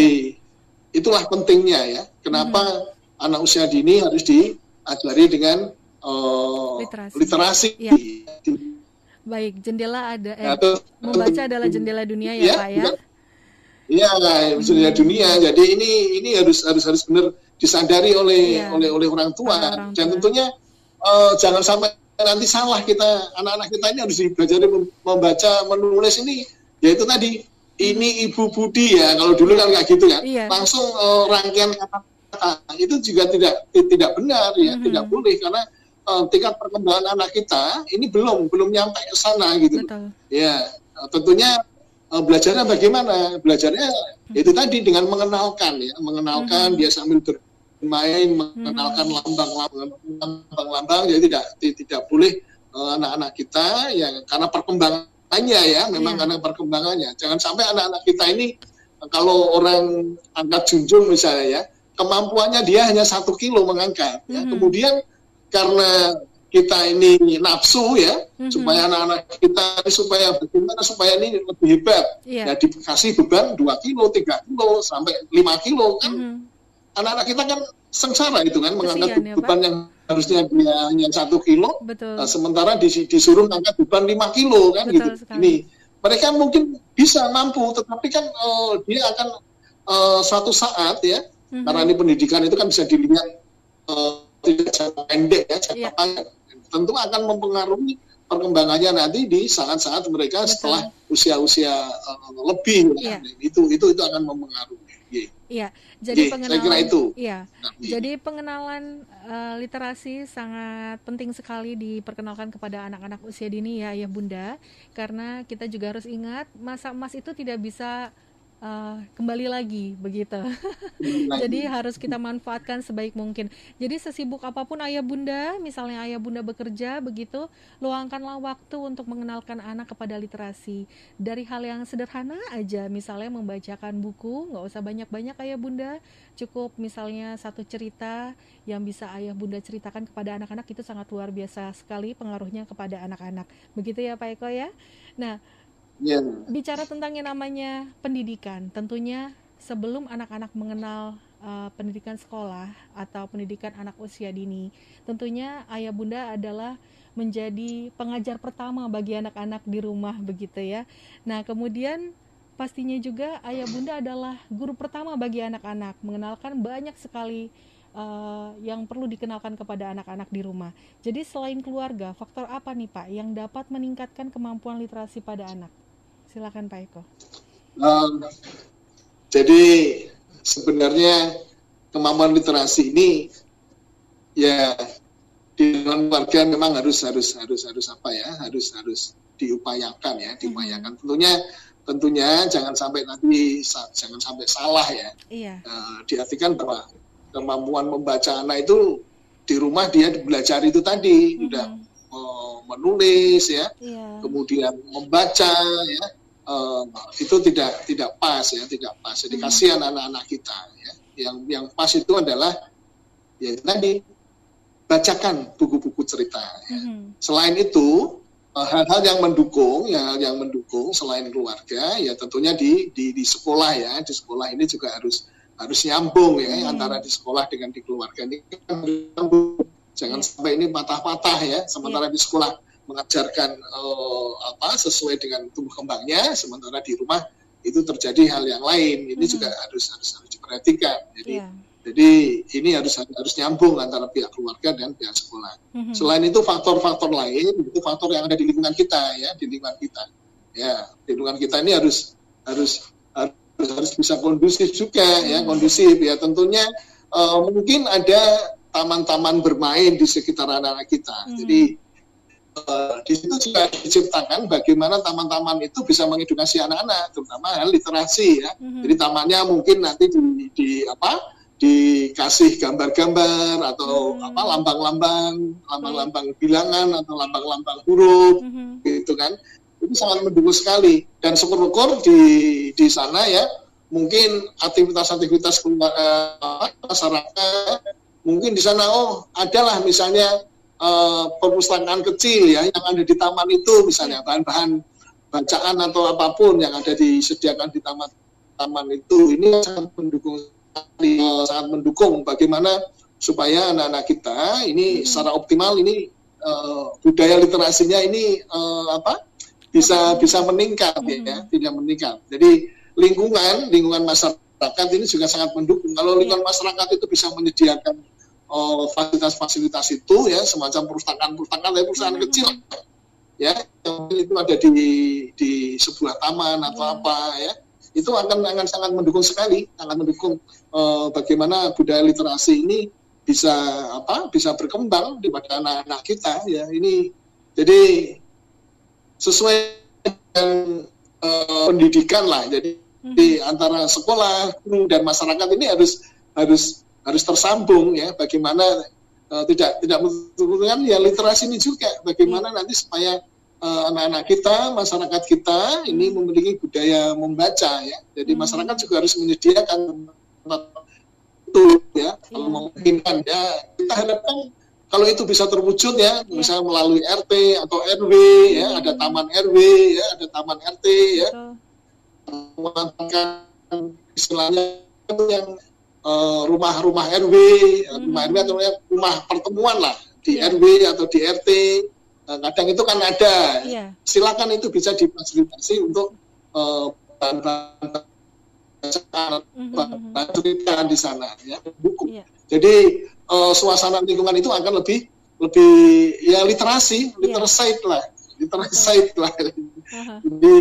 itulah pentingnya ya. Kenapa mm-hmm. anak usia dini harus diajari dengan uh, literasi. literasi. Ya. Baik, jendela ada eh, Atau, membaca adalah jendela dunia ya, ya Pak ya. Iya, jendela hmm. dunia. Jadi ini ini harus harus harus benar disadari oleh ya. oleh oleh orang tua. Orang tua. Dan tentunya uh, jangan sampai nanti salah kita anak-anak kita ini harus belajar membaca menulis ini yaitu tadi ini ibu budi ya kalau dulu kan nggak gitu kan iya. langsung uh, rangkaian kata-kata itu juga tidak tidak benar ya mm-hmm. tidak boleh karena uh, tingkat perkembangan anak kita ini belum belum nyampe ke sana gitu Betul. ya tentunya uh, belajarnya bagaimana belajarnya mm-hmm. itu tadi dengan mengenalkan ya mengenalkan mm-hmm. dia sambil ber bermain mengenalkan hmm. lambang-lambang lambang-lambang jadi tidak tidak boleh eh, anak-anak kita yang karena perkembangannya ya memang yeah. karena perkembangannya jangan sampai anak-anak kita ini kalau orang angkat junjung misalnya ya kemampuannya dia hanya satu kilo mengangkat ya hmm. kemudian karena kita ini nafsu ya hmm supaya anak-anak kita supaya bagaimana supaya ini lebih hebat yeah. ya dikasih beban dua kilo tiga kilo sampai lima kilo kan hmm anak-anak kita kan sengsara itu kan mengangkat ya, beban yang harusnya dia hanya satu kilo, Betul. Nah, sementara disuruh mengangkat beban lima kilo kan Betul gitu. Sekali. Ini mereka mungkin bisa mampu, tetapi kan uh, dia akan uh, suatu saat ya, mm-hmm. karena ini pendidikan itu kan bisa dilihat uh, tidak jangka pendek ya, jangka yeah. panjang, tentu akan mempengaruhi perkembangannya nanti di saat-saat mereka Betul. setelah usia-usia uh, lebih, yeah. ya. itu itu itu akan mempengaruhi. Iya, jadi pengenalan. Saya kira itu. Iya, nah, jadi pengenalan uh, literasi sangat penting sekali diperkenalkan kepada anak-anak usia dini ya, ya bunda, karena kita juga harus ingat masa emas itu tidak bisa uh, kembali lagi begitu. Jadi harus kita manfaatkan sebaik mungkin. Jadi sesibuk apa pun ayah bunda, misalnya ayah bunda bekerja begitu, luangkanlah waktu untuk mengenalkan anak kepada literasi. Dari hal yang sederhana aja, misalnya membacakan buku, nggak usah banyak-banyak ayah bunda, cukup misalnya satu cerita yang bisa ayah bunda ceritakan kepada anak-anak itu sangat luar biasa sekali pengaruhnya kepada anak-anak. Begitu ya Pak Eko ya. Nah, Yeah. Bicara tentang yang namanya pendidikan, tentunya sebelum anak-anak mengenal uh, pendidikan sekolah atau pendidikan anak usia dini, tentunya ayah bunda adalah menjadi pengajar pertama bagi anak-anak di rumah begitu ya. Nah, kemudian pastinya juga ayah bunda adalah guru pertama bagi anak-anak, mengenalkan banyak sekali uh, yang perlu dikenalkan kepada anak-anak di rumah. Jadi selain keluarga, faktor apa nih Pak yang dapat meningkatkan kemampuan literasi pada anak? Silakan Pak Eko. Um, jadi sebenarnya kemampuan literasi ini ya di dalam keluarga memang harus harus harus harus apa ya harus harus diupayakan ya diupayakan hmm. tentunya tentunya jangan sampai nanti jangan sampai salah ya iya. uh, diartikan bahwa kemampuan membaca anak itu di rumah dia belajar itu tadi hmm. udah menulis ya iya. kemudian membaca ya uh, itu tidak tidak pas ya tidak pas jadi hmm. kasihan anak-anak kita ya yang yang pas itu adalah ya tadi bacakan buku-buku cerita ya. hmm. selain itu eh, hal-hal yang mendukung ya yang mendukung selain keluarga ya tentunya di di, di sekolah ya di sekolah ini juga harus harus nyambung ya hmm. antara di sekolah dengan di keluarga ini kan jangan yeah. sampai ini patah-patah ya sementara yeah. di sekolah mengajarkan uh, apa sesuai dengan tumbuh kembangnya sementara di rumah itu terjadi hal yang lain ini hmm. juga harus harus harus diperhatikan jadi yeah. jadi ini harus harus nyambung antara pihak keluarga dan pihak sekolah hmm. selain itu faktor-faktor lain itu faktor yang ada di lingkungan kita ya di lingkungan kita ya di lingkungan kita ini harus harus harus, harus bisa kondusif juga ya hmm. kondusif ya tentunya uh, mungkin ada taman-taman bermain di sekitar anak-anak kita hmm. jadi Eh, di situ juga diciptakan bagaimana taman-taman itu bisa mengedukasi anak-anak, terutama hal literasi ya. Mm-hmm. Jadi tamannya mungkin nanti di, di apa dikasih gambar-gambar atau hmm. apa lambang-lambang, lambang-lambang bilangan atau lambang-lambang huruf, hmm. gitu kan. Itu sangat mendukung sekali. Dan syukur-syukur di di sana ya, mungkin aktivitas-aktivitas uh, masyarakat, mungkin di sana oh adalah misalnya uh, perpustakaan kecil ya yang ada di taman itu misalnya bahan-bahan bacaan atau apa pun yang ada disediakan di taman taman itu ini sangat mendukung uh, sangat mendukung bagaimana supaya anak-anak kita ini hmm. secara optimal ini uh, budaya literasinya ini uh, apa bisa bisa meningkat ya, hmm. ya tidak meningkat jadi lingkungan lingkungan masyarakat ini juga sangat mendukung kalau lingkungan masyarakat itu bisa menyediakan uh, fasilitas-fasilitas itu ya semacam perpustakaan-perpustakaan perusahaan hmm. kecil ya yang itu ada di di sebuah taman atau hmm. apa ya itu akan akan sangat mendukung sekali sangat mendukung uh, bagaimana budaya literasi ini bisa apa bisa berkembang di pada anak-anak kita ya ini jadi sesuai dengan uh, pendidikan lah jadi hmm. di antara sekolah guru dan masyarakat ini harus harus harus tersambung ya. Bagaimana uh, tidak tidak membutuhkan ya literasi ini juga. Bagaimana nanti supaya uh, anak-anak kita masyarakat kita ini memiliki budaya membaca ya. Jadi hmm. masyarakat juga harus menyediakan itu ya kalau iya. memungkinkan ya. Kita harapkan kalau itu bisa terwujud ya, ya. misalnya melalui RT atau RW ya. Hmm. ada taman RW ya. Ada taman RT ya. Memanfaatkan istilahnya yang Eh, rumah-rumah uh, RW, hmm. rumah RW atau rumah pertemuan lah di yeah. RW atau di RT. Uh, eh, kadang itu kan ada. Yeah. Silakan itu bisa difasilitasi untuk uh, bahan-bahan mm-hmm. di sana ya buku. Yeah. Jadi uh, suasana lingkungan itu akan lebih lebih ya literasi, yeah. literasi lah, literasi lah. Uh-huh. Jadi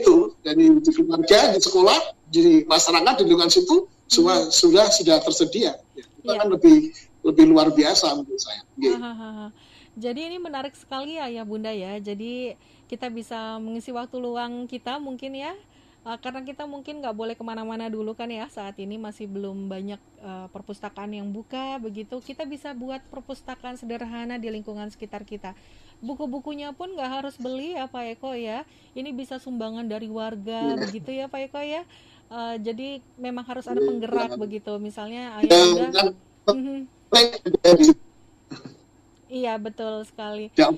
itu dari di keluarga, di sekolah, di masyarakat di lingkungan situ semua hmm. sudah sudah tersedia. Ya, itu ya. kan lebih lebih luar biasa menurut saya. Gitu. Jadi ini menarik sekali ya ya Bunda ya. Jadi kita bisa mengisi waktu luang kita mungkin ya uh, karena kita mungkin nggak boleh ke mana-mana dulu kan ya saat ini masih belum banyak uh, perpustakaan yang buka begitu kita bisa buat perpustakaan sederhana di lingkungan sekitar kita buku-bukunya pun nggak harus beli ya Pak Eko ya ini bisa sumbangan dari warga ya. begitu ya Pak Eko ya uh, jadi memang harus ada penggerak begitu misalnya ayah bunda mhm. iya betul sekali ya,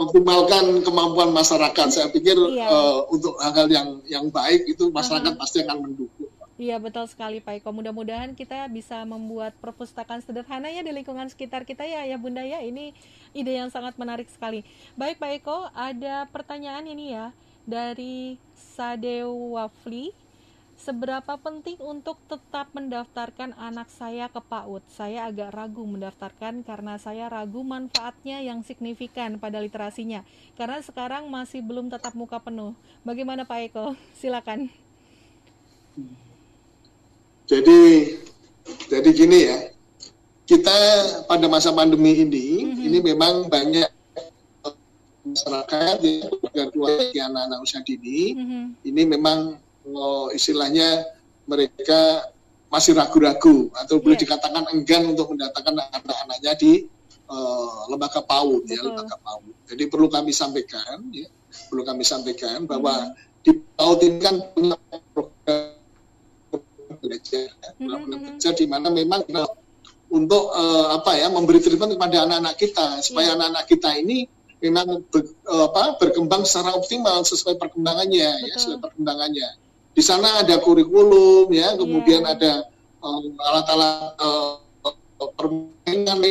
optimalkan kemampuan masyarakat saya pikir iya. uh, untuk hal-hal yang yang baik itu masyarakat uh -huh. pasti akan mendukung Iya betul sekali Pak Eko. Mudah-mudahan kita bisa membuat perpustakaan sederhana ya di lingkungan sekitar kita ya ya Bunda ya. Ini ide yang sangat menarik sekali. Baik Pak Eko, ada pertanyaan ini ya dari Sadewafli Seberapa penting untuk tetap mendaftarkan anak saya ke PAUD? Saya agak ragu mendaftarkan karena saya ragu manfaatnya yang signifikan pada literasinya. Karena sekarang masih belum tetap muka penuh. Bagaimana Pak Eko? Silakan. Jadi jadi gini ya. Kita pada masa pandemi ini, mm -hmm. ini memang banyak masyarakat ya, keluarga anak-anak usia dini, mm -hmm. ini memang oh, istilahnya mereka masih ragu-ragu atau yeah. boleh iya. dikatakan enggan untuk mendatangkan anak-anaknya di uh, lembaga PAUD ya lembaga PAUD. Jadi perlu kami sampaikan ya, perlu kami sampaikan bahwa hmm. di PAUD ini kan punya program belajar, ya, program hmm. belajar di mana memang untuk uh, apa ya memberi treatment kepada anak-anak kita supaya iya. anak-anak yeah. kita ini memang ber, uh, apa berkembang secara optimal sesuai perkembangannya ya sesuai perkembangannya di sana ada kurikulum ya, kemudian yeah. ada um, alat-alat uh, permainan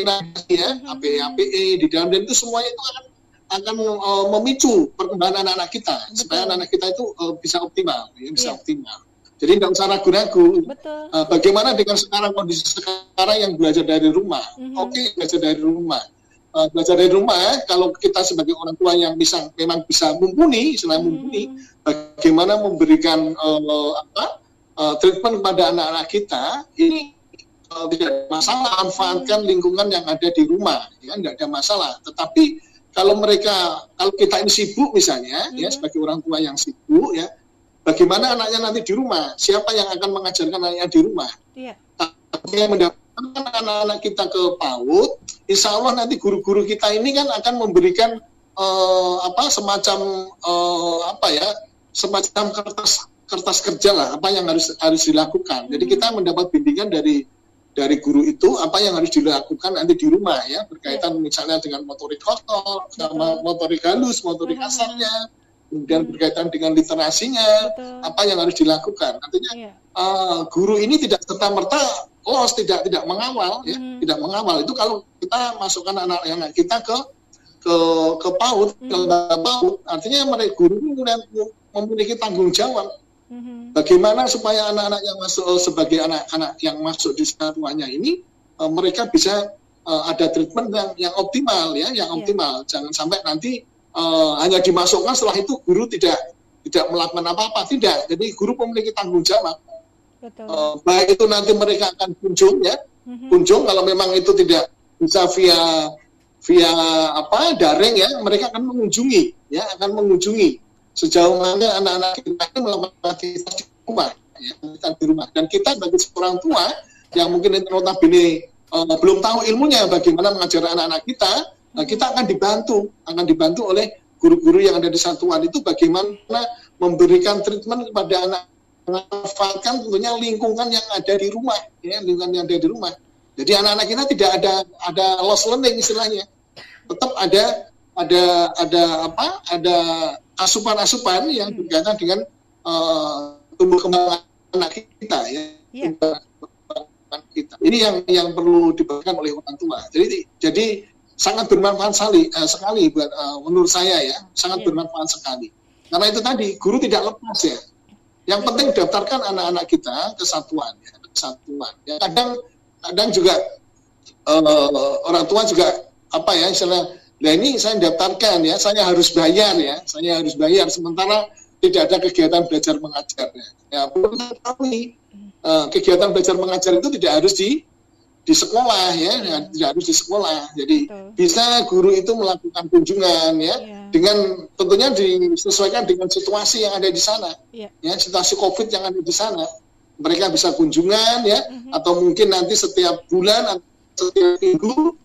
ya, mm-hmm. APE APE di dalam dan itu semuanya itu akan akan uh, memicu perkembangan anak-anak kita Betul. supaya anak-anak kita itu uh, bisa optimal, ya, bisa yeah. optimal. Jadi tidak usah ragu-ragu. Uh, bagaimana dengan sekarang kondisi sekarang yang belajar dari rumah? Mm-hmm. Oke, okay, belajar dari rumah uh, belajar dari rumah kalau kita sebagai orang tua yang bisa memang bisa mumpuni selain hmm. mumpuni bagaimana memberikan uh, apa uh, treatment kepada anak-anak kita ini uh, tidak masalah manfaatkan hmm. lingkungan yang ada di rumah ya tidak ada masalah tetapi kalau mereka kalau kita ini sibuk misalnya ya, hmm. ya sebagai orang tua yang sibuk ya bagaimana anaknya nanti di rumah siapa yang akan mengajarkan anaknya di rumah yeah. yang mendapatkan anak-anak kita ke PAUD, insya Allah nanti guru-guru kita ini kan akan memberikan uh, apa semacam uh, apa ya semacam kertas kertas kerja lah apa yang harus harus dilakukan. Jadi kita mendapat bimbingan dari dari guru itu apa yang harus dilakukan nanti di rumah ya berkaitan ya. misalnya dengan motorik kotor sama motorik halus, motorik kasarnya, kemudian hmm. berkaitan dengan literasinya Betul. apa yang harus dilakukan. Artinya ya. uh, guru ini tidak serta merta los tidak tidak mengawal ya hmm. tidak mengawal itu kalau kita masukkan anak-anak kita ke ke ke PAUD hmm. ke PAUD artinya mereka guru ini memiliki tanggung jawab Mm-hmm. Bagaimana supaya anak-anak yang masuk eh, sebagai anak-anak yang masuk di satuannya ini uh, mereka bisa uh, ada treatment yang yang optimal ya, yang yeah. optimal. Jangan sampai nanti uh, hanya dimasukkan setelah itu guru tidak tidak melakukan apa-apa, tidak. Jadi guru memiliki tanggung jawab. Betul. Uh, baik itu nanti mereka akan kunjung ya, mm-hmm. kunjung kalau memang itu tidak bisa via via apa daring ya, mereka akan mengunjungi ya, akan mengunjungi sejauh mana anak-anak kita ini melakukan aktivitas di rumah, ya, di rumah. Dan kita bagi seorang tua yang mungkin notabene uh, belum tahu ilmunya bagaimana mengajar anak-anak kita, nah, kita akan dibantu, akan dibantu oleh guru-guru yang ada di satuan itu bagaimana memberikan treatment kepada anak memanfaatkan tentunya lingkungan yang ada di rumah, ya, lingkungan yang ada di rumah. Jadi anak-anak kita tidak ada ada loss learning istilahnya, tetap ada ada ada apa? Ada asupan-asupan yang hmm. berkaitan dengan uh, tumbuh kembang anak kita ya. Yeah. kita. Ini yang yang perlu diperhatikan oleh orang tua. Jadi jadi sangat bermanfaat sekali uh, sekali buat uh, menurut saya ya, sangat yeah. bermanfaat sekali. Karena itu tadi guru tidak lepas ya. Yang penting daftarkan anak-anak kita ke satuan ya, ke satuan. Ya, kadang kadang juga uh, orang tua juga apa ya istilah Nah ini saya daftarkan ya, saya harus bayar ya, saya harus bayar. Sementara tidak ada kegiatan belajar mengajarnya. Ya perlu ketahui uh, kegiatan belajar mengajar itu tidak harus di di sekolah ya, ya tidak harus di sekolah. Jadi Betul. bisa guru itu melakukan kunjungan ya, ya, dengan tentunya disesuaikan dengan situasi yang ada di sana, ya, ya situasi COVID yang ada di sana. Mereka bisa kunjungan ya, uh -huh. atau mungkin nanti setiap bulan, setiap minggu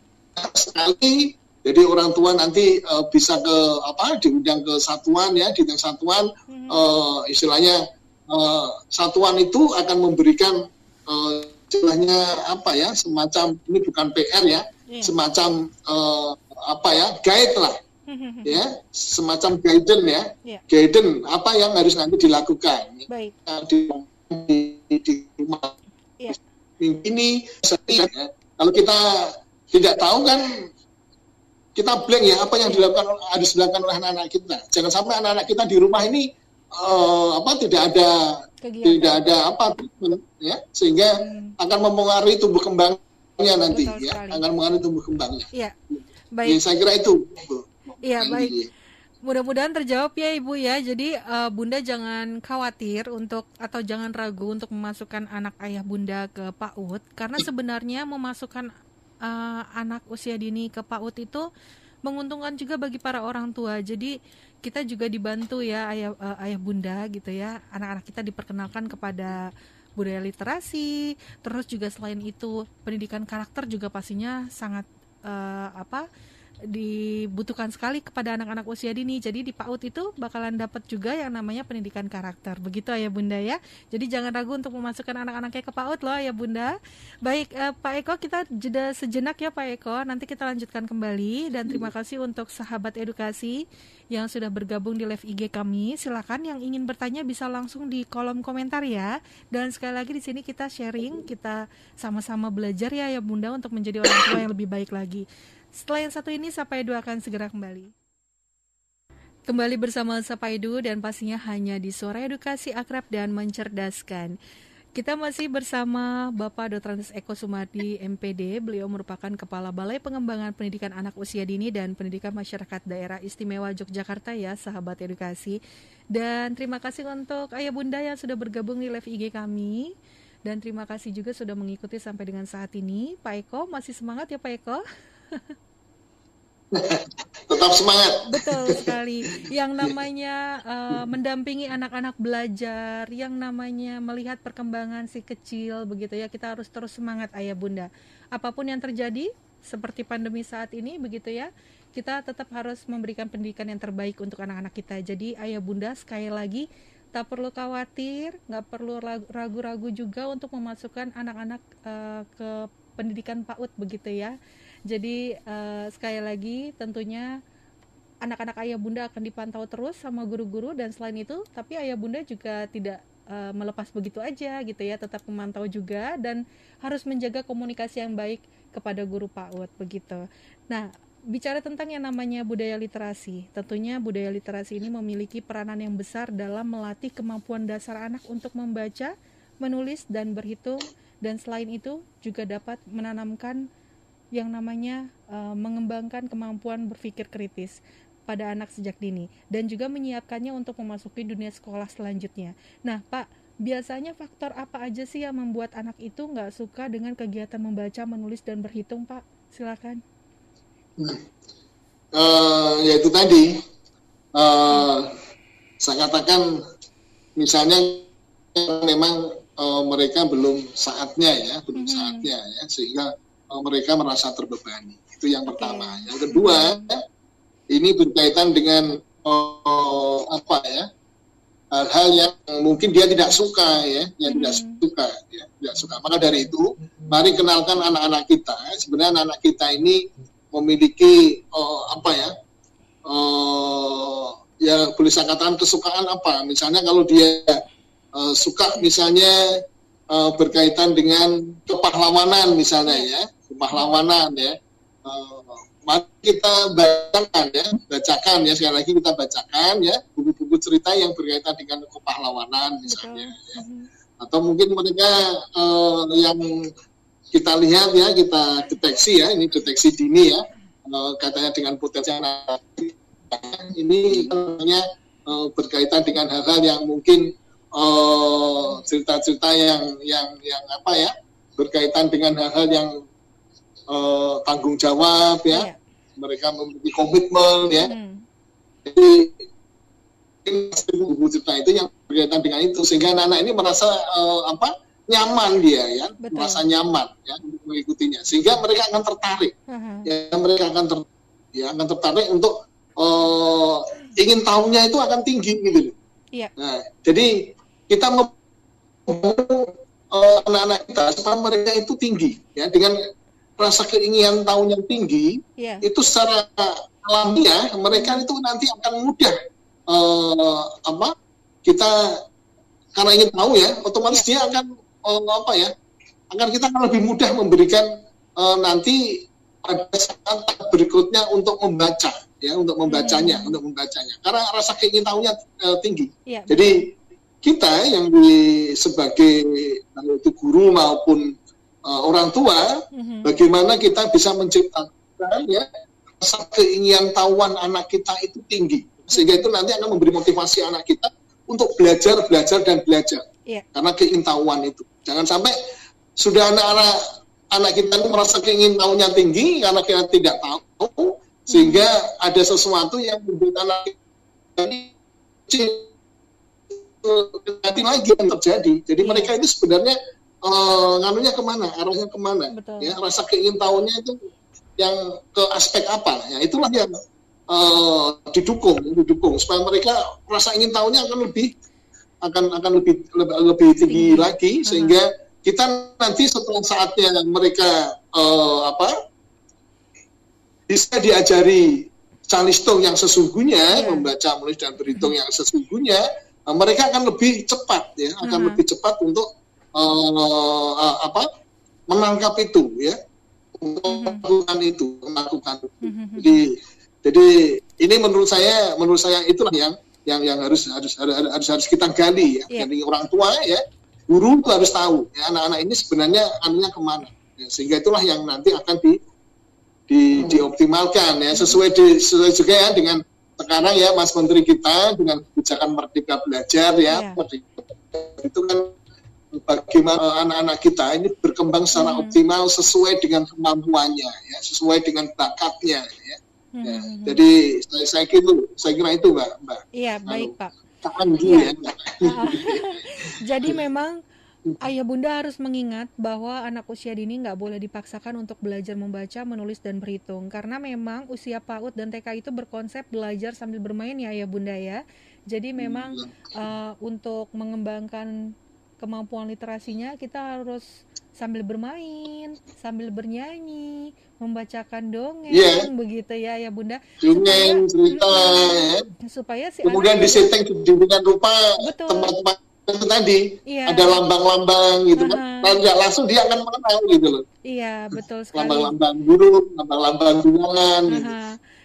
sekali jadi orang tua nanti uh, bisa ke apa diundang ke satuan ya, di satuan hmm. uh, istilahnya uh, satuan itu akan memberikan uh, istilahnya apa ya, semacam ini bukan PR ya, yeah. semacam uh, apa ya, guide lah. Ya semacam guidance ya yeah. guidance apa yang harus nanti dilakukan Baik. di, di, di rumah yeah. ini ya. kalau kita tidak tahu kan kita blank ya apa yang dilakukan harus dilakukan oleh anak-anak kita. Jangan sampai anak-anak kita di rumah ini uh, apa tidak ada Kegiatan. tidak ada apa ya sehingga hmm. akan mempengaruhi tumbuh kembangnya nanti Betul ya sekali. akan mempengaruhi tumbuh kembangnya. Iya. Baik. Ya, saya kira itu. Iya baik. Mudah-mudahan terjawab ya Ibu ya. Jadi uh, Bunda jangan khawatir untuk atau jangan ragu untuk memasukkan anak ayah Bunda ke PAUD karena sebenarnya memasukkan uh, anak usia dini ke PAUD itu menguntungkan juga bagi para orang tua. Jadi kita juga dibantu ya ayah uh, ayah bunda gitu ya. Anak-anak kita diperkenalkan kepada budaya literasi. Terus juga selain itu pendidikan karakter juga pastinya sangat uh, apa? Dibutuhkan sekali kepada anak-anak usia dini. Jadi di PAUD itu bakalan dapat juga yang namanya pendidikan karakter. Begitu ya Bunda ya. Jadi jangan ragu untuk memasukkan anak-anaknya ke PAUD loh ya Bunda. Baik eh, Pak Eko kita jeda sejenak ya Pak Eko. Nanti kita lanjutkan kembali dan terima kasih untuk sahabat edukasi yang sudah bergabung di live IG kami. Silakan yang ingin bertanya bisa langsung di kolom komentar ya. Dan sekali lagi di sini kita sharing, kita sama-sama belajar ya ya Bunda untuk menjadi orang tua yang lebih baik lagi. Setelah yang satu ini, Sapa Edu akan segera kembali. Kembali bersama Sapa Edu dan pastinya hanya di Suara Edukasi Akrab dan Mencerdaskan. Kita masih bersama Bapak Dr. Eko Sumardi, MPD. Beliau merupakan Kepala Balai Pengembangan Pendidikan Anak Usia Dini dan Pendidikan Masyarakat Daerah Istimewa Yogyakarta ya, sahabat edukasi. Dan terima kasih untuk Ayah Bunda yang sudah bergabung di live IG kami. Dan terima kasih juga sudah mengikuti sampai dengan saat ini. Pak Eko, masih semangat ya Pak Eko? tetap semangat. Betul sekali. Yang namanya uh, mendampingi anak-anak belajar, yang namanya melihat perkembangan si kecil begitu ya, kita harus terus semangat ayah bunda. Apa pun yang terjadi, seperti pandemi saat ini begitu ya, kita tetap harus memberikan pendidikan yang terbaik untuk anak-anak kita. Jadi ayah bunda sekali lagi tak perlu khawatir, nggak perlu ragu-ragu juga untuk memasukkan anak-anak uh, ke pendidikan PAUD begitu ya. Jadi uh, sekali lagi tentunya anak-anak ayah bunda akan dipantau terus sama guru-guru dan selain itu tapi ayah bunda juga tidak uh, melepas begitu aja gitu ya, tetap memantau juga dan harus menjaga komunikasi yang baik kepada guru PAUD begitu. Nah, bicara tentang yang namanya budaya literasi, tentunya budaya literasi ini memiliki peranan yang besar dalam melatih kemampuan dasar anak untuk membaca, menulis dan berhitung dan selain itu juga dapat menanamkan yang namanya uh, mengembangkan kemampuan berpikir kritis pada anak sejak dini dan juga menyiapkannya untuk memasuki dunia sekolah selanjutnya. Nah, Pak, biasanya faktor apa aja sih yang membuat anak itu nggak suka dengan kegiatan membaca, menulis dan berhitung, Pak? Silakan. Uh, ya itu tadi, uh, saya katakan misalnya memang uh, mereka belum saatnya ya, belum hmm. saatnya ya, sehingga Eh, mereka merasa terbebani. Itu yang pertama. Yang kedua, ini berkaitan dengan uh, apa ya? hal-hal yang mungkin dia tidak suka ya, yang tidak hmm. suka ya, tidak suka. Maka dari itu, mari kenalkan anak-anak kita. Sebenarnya anak-anak kita ini memiliki uh, apa ya? Uh, ya boleh saya katakan kesukaan apa? Misalnya kalau dia uh, suka misalnya uh, berkaitan dengan kepahlawanan misalnya ya pahlawanan ya. Uh, mari kita bacakan ya, bacakan ya. Sekali lagi kita bacakan ya buku-buku cerita yang berkaitan dengan kepahlawanan misalnya ya. Atau mungkin mereka uh, yang kita lihat ya, kita deteksi ya, ini deteksi dini ya, uh, katanya dengan potensi anak ini namanya uh, berkaitan dengan hal-hal yang mungkin cerita-cerita uh, yang yang yang apa ya berkaitan dengan hal-hal yang uh, tanggung jawab ya, yeah. mereka memiliki komitmen ya. Hmm. Jadi buku cerita itu yang berkaitan dengan itu sehingga anak-anak ini merasa uh, apa nyaman dia ya, Betul. merasa nyaman ya untuk mengikutinya sehingga mereka akan tertarik uh-huh. ya mereka akan ter, ya akan tertarik untuk uh, ingin tahunya itu akan tinggi gitu. Yeah. Nah, jadi kita mau uh, anak-anak kita supaya mereka itu tinggi ya dengan rasa keinginan tahu yang tinggi yeah. itu secara alamiah mereka itu nanti akan mudah uh, apa kita karena ingin tahu ya otomatis yeah. dia akan uh, apa ya akan kita akan lebih mudah memberikan uh, nanti pada saat berikutnya untuk membaca ya untuk membacanya hmm. untuk membacanya karena rasa keingin tahunya uh, tinggi yeah. jadi kita yang di sebagai itu guru maupun uh, orang tua, mm-hmm. bagaimana kita bisa menciptakan ya rasa keinginan tahuan anak kita itu tinggi, sehingga itu nanti akan memberi motivasi anak kita untuk belajar, belajar dan belajar, yeah. karena keingintahuan itu. Jangan sampai sudah anak-anak anak kita itu merasa keingin tahunya tinggi karena kita tidak tahu, sehingga mm-hmm. ada sesuatu yang membuat anak kita ini nanti lagi yang terjadi. Jadi yeah. mereka itu sebenarnya uh, nganunya ke mana, arahnya ke mana, Betul. ya rasa keingin tahunya itu yang ke aspek apa, ya itulah yang uh, didukung, didukung supaya mereka rasa ingin tahunya akan lebih akan akan lebih lebih, lebih tinggi hmm. lagi sehingga kita nanti setelah saatnya mereka uh, apa bisa diajari calistung yang sesungguhnya yeah. membaca menulis dan berhitung yang sesungguhnya mereka akan lebih cepat ya akan uh -huh. lebih cepat untuk uh, apa menangkap itu ya melakukan itu melakukan mm-hmm. jadi jadi ini menurut saya menurut saya itulah yang yang yang harus harus harus harus, harus kita gali ya yeah. orang tua ya guru itu harus tahu ya anak-anak ini sebenarnya anunya ke mana ya, sehingga itulah yang nanti akan di di hmm. dioptimalkan ya sesuai di, sesuai juga ya dengan sekarang ya Mas Menteri kita dengan kebijakan Merdeka Belajar ya yeah. itu kan bagaimana anak-anak kita ini berkembang secara hmm. optimal sesuai dengan kemampuannya ya sesuai dengan bakatnya ya Hmm. Ya, hmm. jadi saya, saya kira itu, saya kira itu mbak, mbak. Iya baik pak. Tahan dulu ya. ya. jadi memang Ayah bunda harus mengingat bahwa anak usia dini nggak boleh dipaksakan untuk belajar membaca, menulis, dan berhitung. Karena memang usia PAUD dan TK itu berkonsep belajar sambil bermain ya ayah bunda ya. Jadi memang uh, untuk mengembangkan kemampuan literasinya kita harus sambil bermain, sambil bernyanyi, membacakan dongeng, yeah. begitu ya ya bunda. Dongeng, cerita, ya. Supaya si kemudian disetting dengan rupa tempat-tempat itu tadi iya. ada lambang-lambang gitu kan uh-huh. kan ya langsung dia akan mengenal gitu loh iya betul sekali lambang-lambang burung lambang-lambang bungan uh-huh. gitu.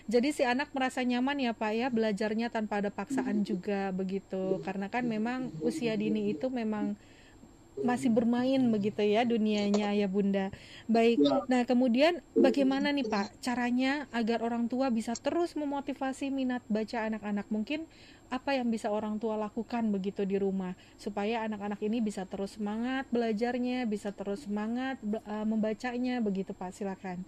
Jadi si anak merasa nyaman ya pak ya belajarnya tanpa ada paksaan juga begitu. Karena kan memang usia dini itu memang masih bermain begitu ya dunianya ya bunda. Baik. Ya. nah kemudian bagaimana nih pak caranya agar orang tua bisa terus memotivasi minat baca anak-anak? Mungkin apa yang bisa orang tua lakukan begitu di rumah supaya anak-anak ini bisa terus semangat belajarnya, bisa terus semangat uh, membacanya begitu Pak, silakan.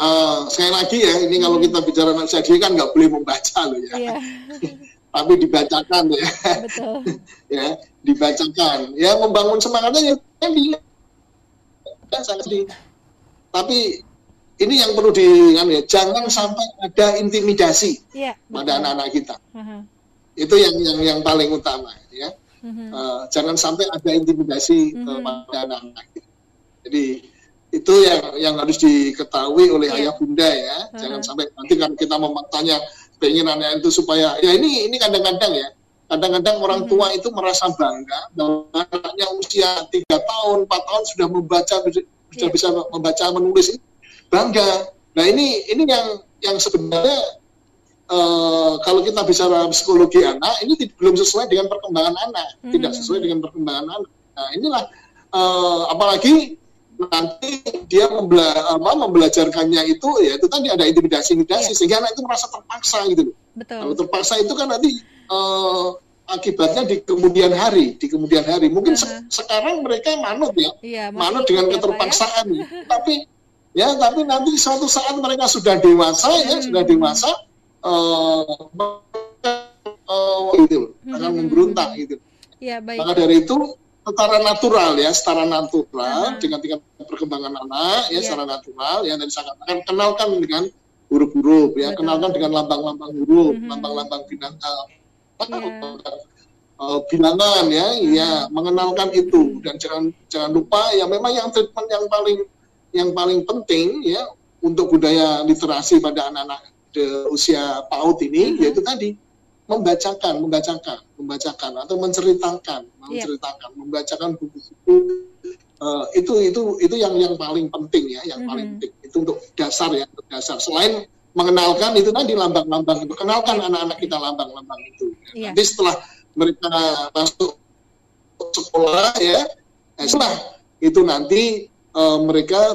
Uh, sekali lagi ya, ini hmm. kalau kita bicara anak saya kan nggak boleh membaca loh ya. Yeah. Tapi dibacakan ya. Betul. ya, dibacakan. Ya membangun semangatnya ya, ya sangat Tapi ini yang perlu di kan ya, jangan sampai ada intimidasi yeah, pada anak-anak kita. Uh-huh. Itu yang yang yang paling utama ya. Uh-huh. Uh, jangan sampai ada intimidasi uh-huh. kepada anak-anak. Jadi itu yang yang harus diketahui oleh yeah. ayah bunda ya. Uh-huh. Jangan sampai nanti kan kita memaknanya keinginannya itu supaya ya ini ini kadang-kadang ya kadang-kadang orang tua itu merasa bangga bahwa anaknya usia tiga tahun, empat tahun sudah membaca sudah yeah. bisa membaca menulis bangga. Nah ini ini yang yang sebenarnya uh, kalau kita bicara psikologi anak ini belum sesuai dengan perkembangan anak, hmm. tidak sesuai dengan perkembangan anak. Nah inilah uh, apalagi nanti dia membela apa, membelajarkannya itu ya itu tadi ada intimidasi intimidasi yeah. sehingga anak itu merasa terpaksa gitu loh. Betul. Kalau terpaksa itu kan nanti uh, akibatnya di kemudian hari, di kemudian hari. Mungkin uh -huh. se sekarang mereka manut ya, yeah, manut dengan ya, ya? keterpaksaan. Ya? Tapi ya tapi nanti suatu saat mereka sudah dewasa ya hmm. sudah dewasa uh, uh, gitu hmm. akan memberontak gitu ya, baik. maka dari itu secara natural ya secara natural uh-huh. dengan tingkat perkembangan anak ya yeah. secara natural ya dan sangat akan kenalkan dengan huruf-huruf ya Betul. kenalkan dengan lambang-lambang huruf mm-hmm. lambang-lambang binang uh, yeah. uh, bilangan ya uh-huh. ya mengenalkan itu dan jangan jangan lupa ya memang yang treatment yang paling yang paling penting ya untuk budaya literasi pada anak-anak usia PAUD ini mm -hmm. yaitu tadi membacakan, membacakan, membacakan atau menceritakan, iya. menceritakan, yeah. membacakan buku-buku uh, itu itu itu yang yang paling penting ya, yang mm -hmm. paling penting itu untuk dasar ya, untuk dasar. Selain mengenalkan itu tadi lambang-lambang itu, kenalkan anak-anak kita lambang-lambang itu. Yeah. Nanti setelah mereka masuk sekolah ya, eh, setelah itu nanti uh, mereka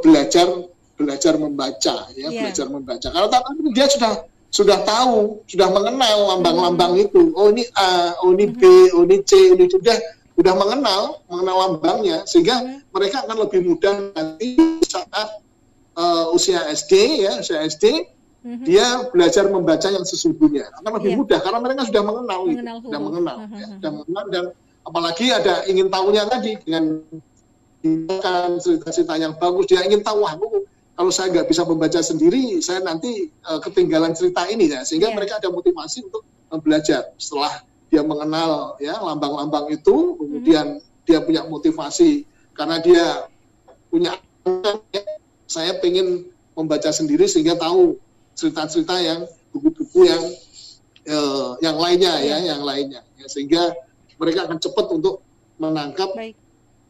belajar belajar membaca ya yeah. belajar membaca kalau tapi dia sudah sudah tahu sudah mengenal lambang-lambang hmm. itu oh ini A oh ini B hmm. oh ini C oh ini sudah sudah mengenal mengenal lambangnya sehingga hmm. mereka akan lebih mudah nanti saat uh, usia SD ya usia SD dia belajar membaca yang sesungguhnya akan lebih yeah. mudah karena mereka sudah mengenal, mengenal itu, sudah mengenal ya, sudah mengenal dan apalagi ada ingin tahunya tadi dengan cerita-cerita yang bagus dia ingin tahu wah kalau saya nggak bisa membaca sendiri saya nanti uh, ketinggalan cerita ini ya sehingga yeah. mereka ada motivasi untuk belajar setelah dia mengenal ya lambang-lambang itu kemudian mm-hmm. dia punya motivasi karena dia punya ya, saya pengen membaca sendiri sehingga tahu cerita-cerita yang buku-buku yang uh, yang lainnya yeah. ya iya. yang lainnya ya, sehingga mereka akan cepat untuk menangkap Baik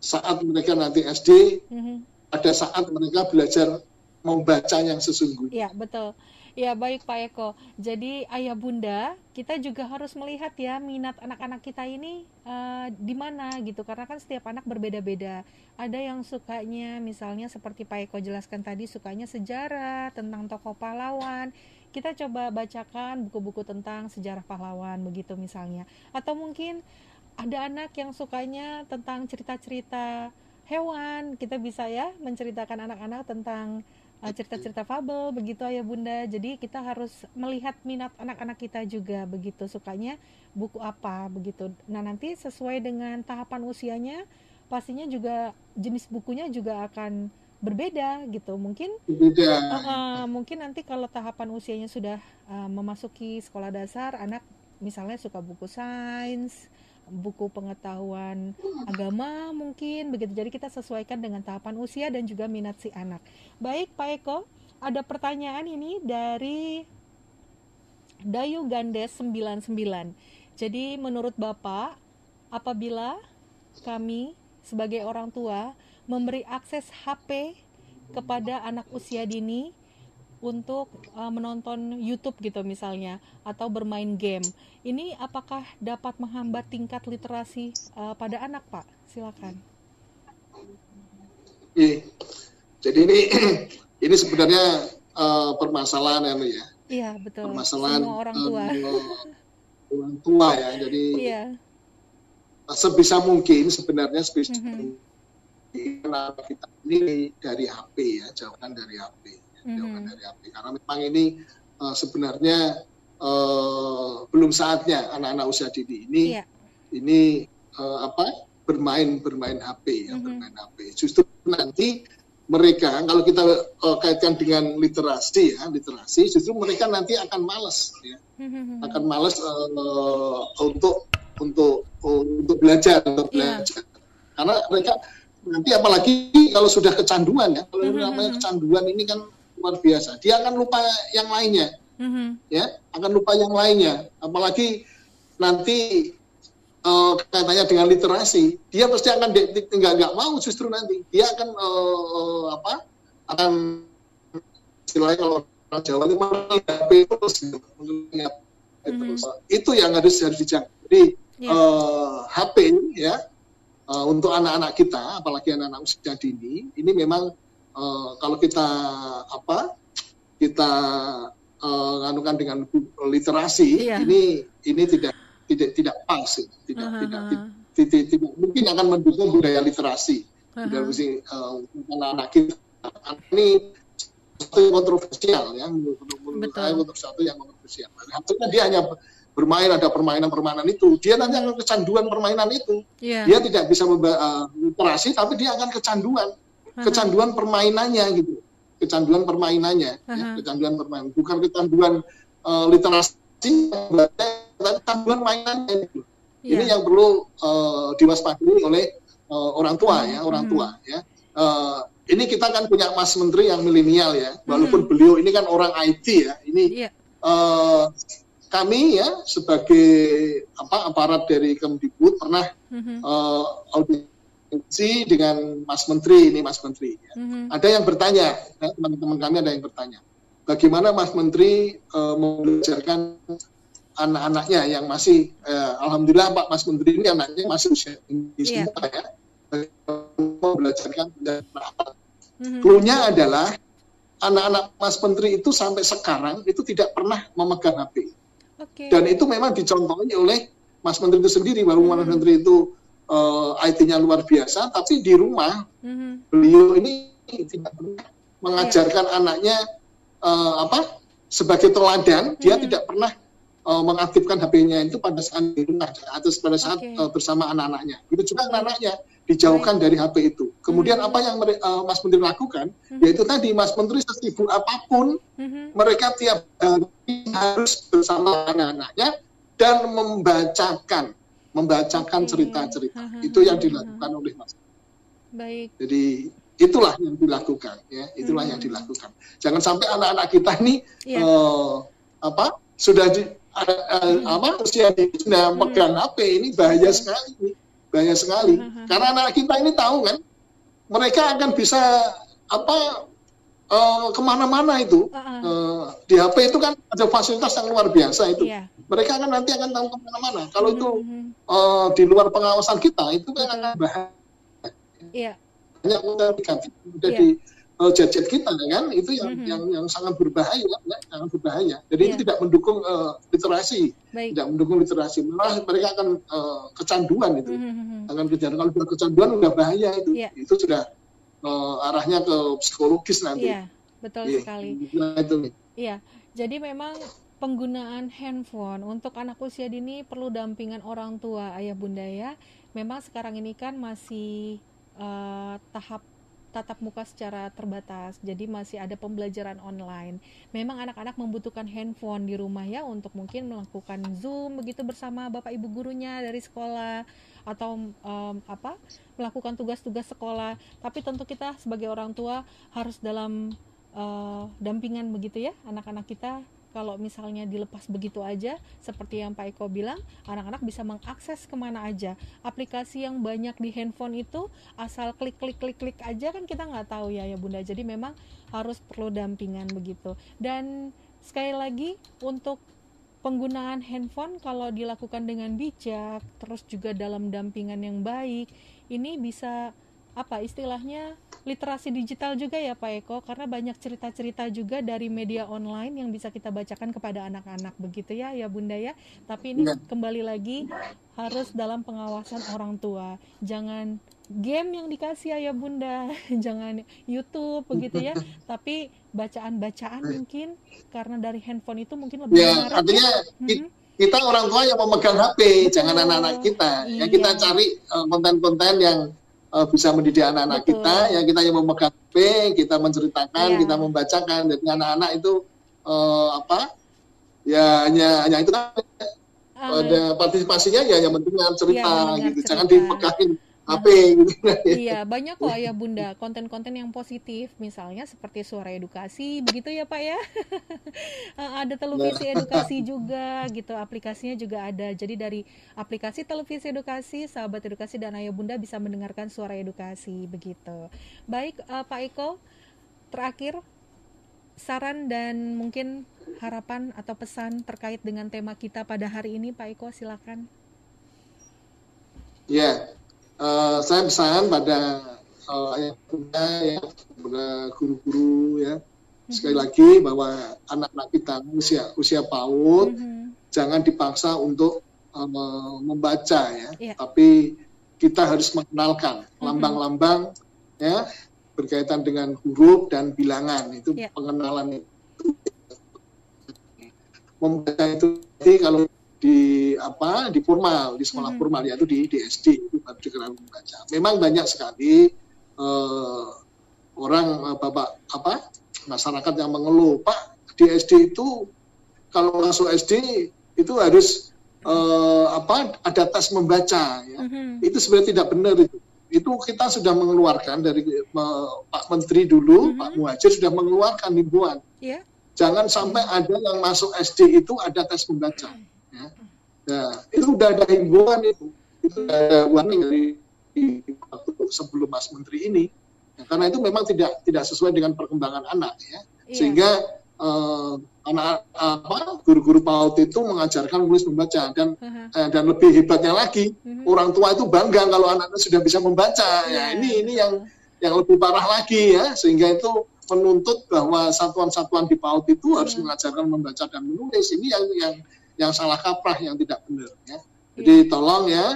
saat mereka nanti SD, mm-hmm. ada saat mereka belajar membaca yang sesungguhnya. Ya betul. Ya baik Pak Eko. Jadi ayah bunda kita juga harus melihat ya minat anak-anak kita ini uh, di mana gitu karena kan setiap anak berbeda-beda. Ada yang sukanya misalnya seperti Pak Eko jelaskan tadi sukanya sejarah tentang tokoh pahlawan. Kita coba bacakan buku-buku tentang sejarah pahlawan begitu misalnya. Atau mungkin ada anak yang sukanya tentang cerita-cerita hewan kita bisa ya menceritakan anak-anak tentang cerita-cerita fabel begitu ayah bunda. Jadi kita harus melihat minat anak-anak kita juga begitu. Sukanya buku apa begitu. Nah nanti sesuai dengan tahapan usianya pastinya juga jenis bukunya juga akan berbeda gitu. Mungkin Beda. uh, uh, mungkin nanti kalau tahapan usianya sudah uh, memasuki sekolah dasar anak misalnya suka buku sains buku pengetahuan agama mungkin begitu. Jadi kita sesuaikan dengan tahapan usia dan juga minat si anak. Baik Pak Eko ada pertanyaan ini dari Dayu Gandes 99 jadi menurut Bapak apabila kami sebagai orang tua memberi akses HP kepada anak usia dini untuk uh, menonton YouTube gitu misalnya atau bermain game. Ini apakah dapat menghambat tingkat literasi uh, pada anak, Pak? Silakan. Jadi ini ini sebenarnya uh, permasalahan anu ya. Iya, betul. Permasalahan Semua orang tua. uh, orang tua ya. Jadi Iya. sebisa mungkin sebenarnya sebisa Mhm. mungkin anak kita ini dari HP ya, jauhkan dari HP. Mhm. dari HP karena memang ini uh, sebenarnya uh, belum saatnya anak-anak usia dini ini Iya. ini uh, apa bermain bermain HP ya Mhm. bermain HP justru nanti mereka kalau kita uh, kaitkan dengan literasi ya literasi justru mereka nanti akan malas ya Mhm. akan malas uh, untuk untuk untuk belajar untuk Iya. belajar karena mereka nanti apalagi kalau sudah kecanduan ya kalau Mhm, namanya kecanduan ini kan luar biasa dia akan lupa yang lainnya Mhm. ya akan lupa yang lainnya apalagi nanti eh, katanya dengan literasi dia pasti akan nggak nggak mau justru nanti dia akan eh, apa akan istilahnya kalau orang Jawa itu terus gitu. Mengingat terus. itu yang harus harus dijaga jadi Iya. eh, HP ya eh, untuk anak-anak kita apalagi anak-anak usia dini ini memang eh, kalau kita apa kita nganukan dengan literasi Iya. ini ini tidak tidak tidak pas ya. tidak Aha, tidak, tidak tidak tidak mungkin akan mendukung budaya literasi Aha. budaya literasi eh, anak-anak kita ini satu yang kontroversial ya menurut, saya untuk satu yang kontroversial Artinya dia hanya bermain ada permainan-permainan itu dia nanti akan kecanduan permainan itu Iya. dia tidak bisa memba- eh, literasi tapi dia akan kecanduan. Kecanduan permainannya gitu kecanduan permainannya ya, Aha. kecanduan permainan bukan kecanduan eh, literasi tapi kecanduan mainannya gitu. ini Iya. yang perlu eh, diwaspadai oleh eh, orang tua ya orang tua ya Eh, ini kita kan punya mas menteri yang milenial ya walaupun Mhm. beliau ini kan orang IT ya ini Iya. eh, kami ya sebagai apa aparat dari Kemdikbud pernah Mhm. eh, audiensi dengan Mas Menteri ini Mas Menteri. ya. Mhm. Ada yang bertanya, ya, teman-teman kami ada yang bertanya, bagaimana Mas Menteri eh, mengajarkan anak-anaknya yang masih, eh, alhamdulillah Pak Mas Menteri ini anaknya masih usia tinggi Iya. semua ya, membelajarkan dan apa. Mhm. Cluenya adalah anak-anak Mas Menteri itu sampai sekarang itu tidak pernah memegang HP Oke. dan itu memang dicontohi oleh Mas Menteri itu sendiri walaupun Mas Hmm. Menteri itu eh, IT-nya luar biasa tapi di rumah Mhm. beliau ini tidak pernah mengajarkan Iya. anaknya eh, apa sebagai teladan dia Hmm. tidak pernah eh, mengaktifkan HP-nya itu pada saat di rumah atau pada saat Oke. eh, bersama anak-anaknya itu juga anak-anaknya dijauhkan dari HP itu kemudian Hmm. apa yang eh, Mas Menteri lakukan Mhm. yaitu tadi Mas Menteri sesibuk apa pun Mhm. mereka tiap hari harus bersama anak-anaknya dan membacakan membacakan cerita-cerita itu yang dilakukan oleh Mas. Baik. Jadi itulah yang dilakukan ya, itulah yang Hmm. dilakukan. Jangan sampai anak-anak kita ini Iya. eh, apa sudah di eh, Hmm. apa usia di sudah Hmm. pegang HP ini bahaya Hmm. sekali ini, bahaya sekali. Hmm. Karena anak kita ini tahu kan mereka akan bisa apa eh, ke mana-mana itu Ah, ah. Eh, di HP itu kan ada fasilitas yang luar biasa itu. Iya. Mereka akan nanti akan tahu ke mana-mana. Kalau itu Mhm. eh, di luar pengawasan kita itu kan akan bahaya. Iya. Banyak negatif udah di eh, gadget kita kan itu yang Mhm. yang yang sangat berbahaya, ya, sangat berbahaya. Jadi itu Iya. tidak mendukung eh, literasi, Baik. tidak mendukung literasi. Malah mereka akan eh, kecanduan itu. Mhm. Akan kecanduan. Kalau sudah kecanduan udah bahaya itu. Iya. Itu sudah eh, arahnya ke psikologis nanti. Iya. betul yeah. sekali. Nah, itu. Iya, jadi memang penggunaan handphone untuk anak usia dini perlu dampingan orang tua, ayah bunda ya. Memang sekarang ini kan masih uh, tahap tatap muka secara terbatas, jadi masih ada pembelajaran online. Memang anak-anak membutuhkan handphone di rumah ya untuk mungkin melakukan Zoom begitu bersama bapak ibu gurunya dari sekolah atau um, apa melakukan tugas-tugas sekolah. Tapi tentu kita sebagai orang tua harus dalam uh, dampingan begitu ya anak-anak kita. Kalau misalnya dilepas begitu aja seperti yang Pak Eko bilang anak-anak bisa mengakses ke mana aja. Aplikasi yang banyak di handphone itu asal klik klik klik klik aja kan kita nggak tahu ya ya bunda. Jadi memang harus perlu dampingan begitu. Dan sekali lagi untuk penggunaan handphone kalau dilakukan dengan bijak terus juga dalam dampingan yang baik ini bisa apa istilahnya literasi digital juga ya Pak Eko? Karena banyak cerita-cerita juga dari media online yang bisa kita bacakan kepada anak-anak. Begitu ya ya Bunda ya? Tapi ini ya. kembali lagi harus dalam pengawasan orang tua. Jangan game yang dikasih ya Bunda. Jangan YouTube begitu ya. Tapi bacaan-bacaan mungkin karena dari handphone itu mungkin lebih ya, artinya hmm. kita orang tua yang memegang HP jangan anak-anak kita. Iya. ya kita cari eh, konten-konten yang uh, bisa mendidik anak-anak kita. Yang kita yang memegang HP kita menceritakan yeah. kita membacakan. Jadi anak-anak itu uh, apa? Ya hanya hanya itu kan. Uh, ada partisipasinya ya yang penting cerita ya, gitu. Cerita. jangan dipegangin HP gitu. Iya, banyak kok ayah bunda konten-konten yang positif, misalnya seperti suara edukasi, begitu ya Pak ya. ada televisi nah. edukasi juga gitu, aplikasinya juga ada. Jadi dari aplikasi televisi edukasi, sahabat edukasi dan ayah bunda bisa mendengarkan suara edukasi begitu. Baik uh, Pak Eko, terakhir saran dan mungkin harapan atau pesan terkait dengan tema kita pada hari ini Pak Eko silakan. Ya, uh, saya pesan pada uh, ayah bunda ya pada guru-guru ya mm-hmm. sekali lagi bahwa anak-anak kita usia usia PAUD mm-hmm. jangan dipaksa untuk uh, membaca ya yeah. tapi kita harus mengenalkan mm-hmm. lambang-lambang ya berkaitan dengan huruf dan bilangan itu yeah. pengenalan itu membaca itu kalau di apa di formal di sekolah hmm. formal yaitu di di SD itu baru dikenal membaca. Memang banyak sekali uh, orang uh, bapak apa masyarakat yang mengeluh Pak di SD itu kalau masuk SD itu harus uh, apa ada tes membaca ya. hmm Itu sebenarnya tidak benar itu. Itu kita sudah mengeluarkan dari uh, Pak Menteri dulu, hmm Pak Muhajir sudah mengeluarkan himbauan. Yeah. Jangan sampai ada yang masuk SD itu ada tes membaca. Ya. Nah, itu sudah ada himbauan itu. Itu ada warning dari sebelum Mas Menteri ini. Ya, karena itu memang tidak tidak sesuai dengan perkembangan anak ya. Iya. Sehingga uh, anak apa guru-guru PAUD itu mengajarkan menulis membaca dan eh, dan lebih hebatnya lagi uh-huh. orang tua itu bangga kalau anaknya sudah bisa membaca. Yeah. Ya, ini ini yang yang lebih parah lagi ya sehingga itu menuntut bahwa satuan-satuan di PAUD itu harus uh-huh. mengajarkan membaca dan menulis. Ini yang yang yang salah kaprah yang tidak benar ya. Jadi iya. tolong ya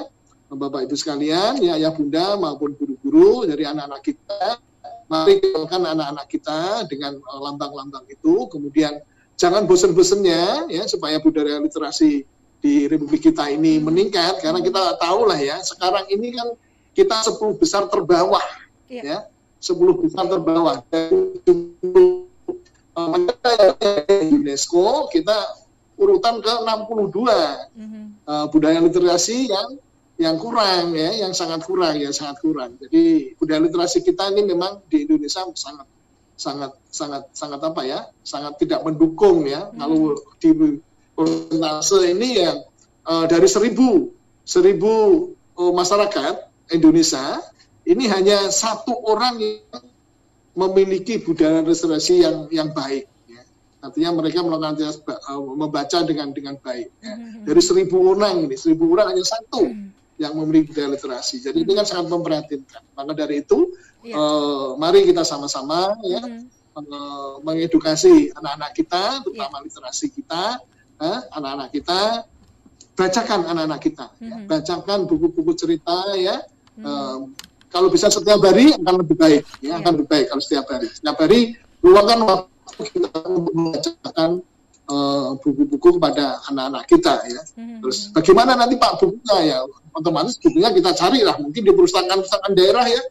Bapak Ibu sekalian, ya ayah bunda maupun guru-guru dari anak-anak kita, mari kenalkan anak-anak kita dengan eh, lambang-lambang itu, kemudian jangan bosan-bosannya ya supaya budaya literasi di Republik kita ini hmm. meningkat karena kita tahu lah ya sekarang ini kan kita 10 besar terbawah yeah. ya 10 besar terbawah dari UNESCO kita urutan ke 62 mm-hmm. uh, budaya literasi yang yang kurang ya, yang sangat kurang ya, sangat kurang. Jadi budaya literasi kita ini memang di Indonesia sangat sangat sangat sangat apa ya, sangat tidak mendukung ya. Mm-hmm. Kalau di persentase ini yang uh, dari seribu seribu uh, masyarakat Indonesia ini hanya satu orang yang memiliki budaya literasi yang yang baik artinya mereka melakukan uh, membaca dengan dengan baik. Ya. Mm-hmm. Dari seribu orang ini, seribu orang hanya satu mm-hmm. yang memiliki budaya literasi. Jadi ini kan sangat memperhatinkan. Maka dari itu, yeah. uh, mari kita sama-sama ya uh, mengedukasi anak-anak kita, terutama yeah. literasi kita, uh, anak-anak kita, bacakan anak-anak kita, ya. mm-hmm. ya. bacakan buku-buku cerita ya. Uh, kalau bisa setiap hari akan lebih baik, ya, yeah. akan lebih baik kalau setiap hari. Setiap hari luangkan waktu kita membacakan uh, buku-buku kepada anak-anak kita ya. Hmm. Terus bagaimana nanti Pak bukunya ya? Otomatis bukunya kita cari lah mungkin di perusahaan-perusahaan daerah ya.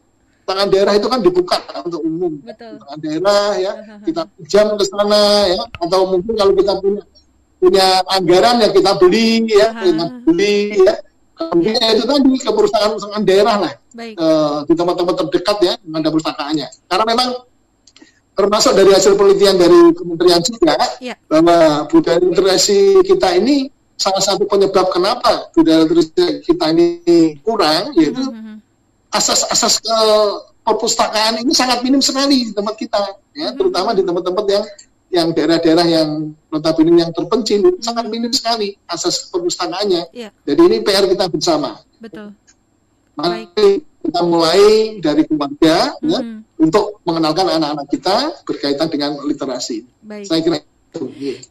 Tangan daerah itu kan dibuka untuk umum. Betul. Tangan daerah ya, kita jam ke sana ya atau mungkin kalau kita punya punya anggaran ya kita beli ya, kita beli ya. Kemudian ya. itu tadi ke perusahaan-perusahaan daerah lah, Baik. Uh, di tempat-tempat terdekat ya, ada perpustakaannya. Karena memang termasuk dari hasil penelitian dari kementerian juga ya. bahwa budaya literasi kita ini salah satu penyebab kenapa budaya literasi kita ini kurang yaitu mm-hmm. asas-asas ke perpustakaan ini sangat minim sekali di tempat kita ya terutama di tempat-tempat yang yang daerah-daerah yang notabene yang terpencil sangat minim sekali asas perpustakaannya. Yeah. Jadi ini PR kita bersama. Betul. Mari kita mulai dari keluarga mm-hmm. ya untuk mengenalkan anak-anak kita berkaitan dengan literasi. Baik. Saya kira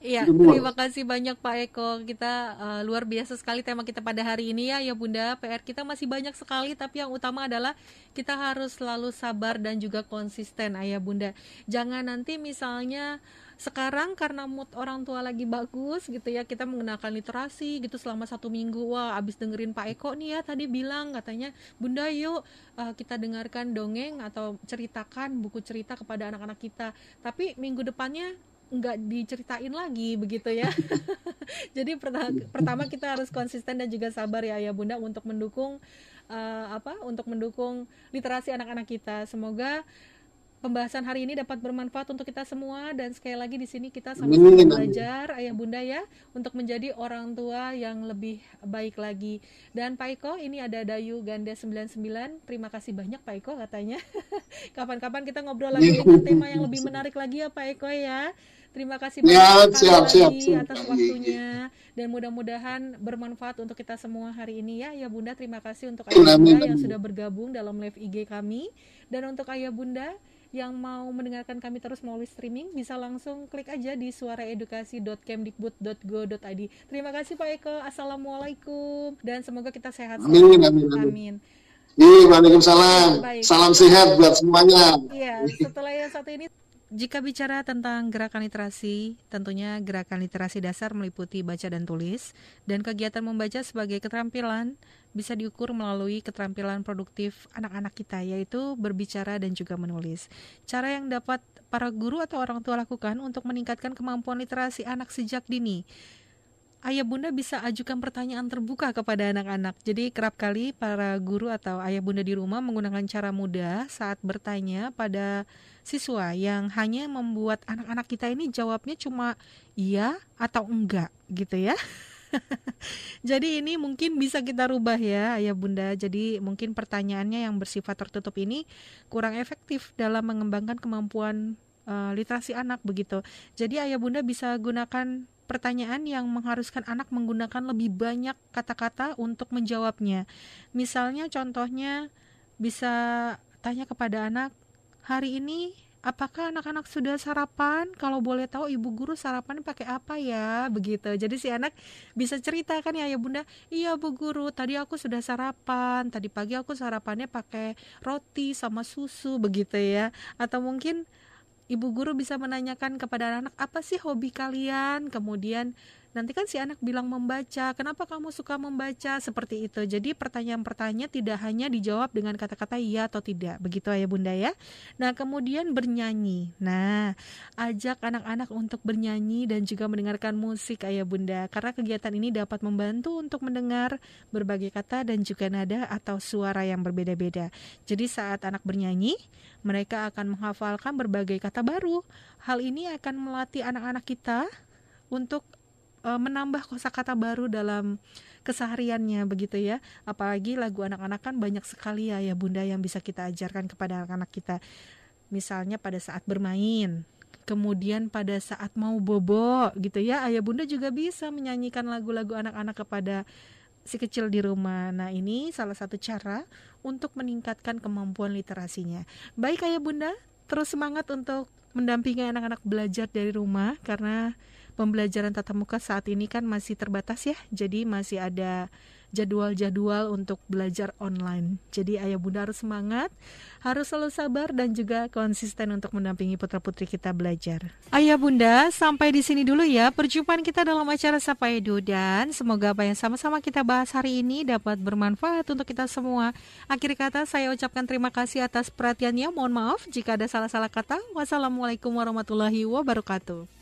Iya, terima kasih banyak Pak Eko. Kita uh, luar biasa sekali tema kita pada hari ini ya, ya Bunda. PR kita masih banyak sekali, tapi yang utama adalah kita harus selalu sabar dan juga konsisten, Ayah Bunda. Jangan nanti misalnya sekarang karena mood orang tua lagi bagus gitu ya kita mengenalkan literasi gitu selama satu minggu wah abis dengerin Pak Eko nih ya tadi bilang katanya Bunda yuk uh, kita dengarkan dongeng atau ceritakan buku cerita kepada anak-anak kita tapi minggu depannya nggak diceritain lagi begitu ya. Jadi pertama, pertama kita harus konsisten dan juga sabar ya ayah bunda untuk mendukung uh, apa? Untuk mendukung literasi anak-anak kita. Semoga pembahasan hari ini dapat bermanfaat untuk kita semua dan sekali lagi di sini kita sama-sama belajar ayah bunda ya untuk menjadi orang tua yang lebih baik lagi. Dan Pak Iko ini ada Dayu Ganda 99. Terima kasih banyak Pak Iko katanya. Kapan-kapan kita ngobrol lagi dengan tema yang lebih menarik lagi ya Pak Eko ya. Terima kasih ya, banyak siap, siap, siap, atas waktunya dan mudah-mudahan bermanfaat untuk kita semua hari ini ya Ayah Bunda. Terima kasih untuk Ayah Bunda yang sudah bergabung dalam live IG kami dan untuk Ayah Bunda yang mau mendengarkan kami terus melalui streaming bisa langsung klik aja di suaraedukasi.kemdikbud.go.id. Terima kasih Pak Eko. Assalamualaikum dan semoga kita sehat. Amin amin amin. amin. Iya, Waalaikumsalam. Baik. Salam sehat buat semuanya. Iya, setelah yang satu ini jika bicara tentang gerakan literasi, tentunya gerakan literasi dasar meliputi baca dan tulis, dan kegiatan membaca sebagai keterampilan bisa diukur melalui keterampilan produktif anak-anak kita yaitu berbicara dan juga menulis. Cara yang dapat para guru atau orang tua lakukan untuk meningkatkan kemampuan literasi anak sejak dini. Ayah bunda bisa ajukan pertanyaan terbuka kepada anak-anak. Jadi kerap kali para guru atau ayah bunda di rumah menggunakan cara mudah saat bertanya pada siswa yang hanya membuat anak-anak kita ini jawabnya cuma iya atau enggak gitu ya. Jadi ini mungkin bisa kita rubah ya Ayah Bunda. Jadi mungkin pertanyaannya yang bersifat tertutup ini kurang efektif dalam mengembangkan kemampuan uh, literasi anak begitu. Jadi Ayah Bunda bisa gunakan pertanyaan yang mengharuskan anak menggunakan lebih banyak kata-kata untuk menjawabnya. Misalnya contohnya bisa tanya kepada anak, "Hari ini apakah anak-anak sudah sarapan? Kalau boleh tahu ibu guru sarapan pakai apa ya? Begitu. Jadi si anak bisa cerita kan ya ya Bunda, "Iya Bu guru, tadi aku sudah sarapan. Tadi pagi aku sarapannya pakai roti sama susu." Begitu ya. Atau mungkin ibu guru bisa menanyakan kepada anak, "Apa sih hobi kalian?" Kemudian nanti kan si anak bilang membaca kenapa kamu suka membaca? Seperti itu. Jadi pertanyaan-pertanyaan tidak hanya dijawab dengan kata-kata iya atau tidak. Begitu ayah bunda ya. Nah kemudian bernyanyi. Nah ajak anak-anak untuk bernyanyi dan juga mendengarkan musik ayah bunda. Karena kegiatan ini dapat membantu untuk mendengar berbagai kata dan juga nada atau suara yang berbeda-beda. Jadi saat anak bernyanyi mereka akan menghafalkan berbagai kata baru. Hal ini akan melatih anak-anak kita untuk uh, menambah kosakata baru dalam kesehariannya begitu ya. Apalagi lagu anak-anak kan banyak sekali ya ya Bunda yang bisa kita ajarkan kepada anak-anak kita. Misalnya pada saat bermain, kemudian pada saat mau bobo gitu ya. Ayah Bunda juga bisa menyanyikan lagu-lagu anak-anak kepada si kecil di rumah. Nah, ini salah satu cara untuk meningkatkan kemampuan literasinya. Baik Ayah Bunda, terus semangat untuk mendampingi anak-anak belajar dari rumah karena pembelajaran tatap muka saat ini kan masih terbatas ya, jadi masih ada jadwal-jadwal untuk belajar online. Jadi ayah bunda harus semangat, harus selalu sabar dan juga konsisten untuk mendampingi putra-putri kita belajar. Ayah bunda, sampai di sini dulu ya perjumpaan kita dalam acara Sapa Edu dan semoga apa yang sama-sama kita bahas hari ini dapat bermanfaat untuk kita semua. Akhir kata saya ucapkan terima kasih atas perhatiannya. Mohon maaf jika ada salah-salah kata. Wassalamualaikum warahmatullahi wabarakatuh.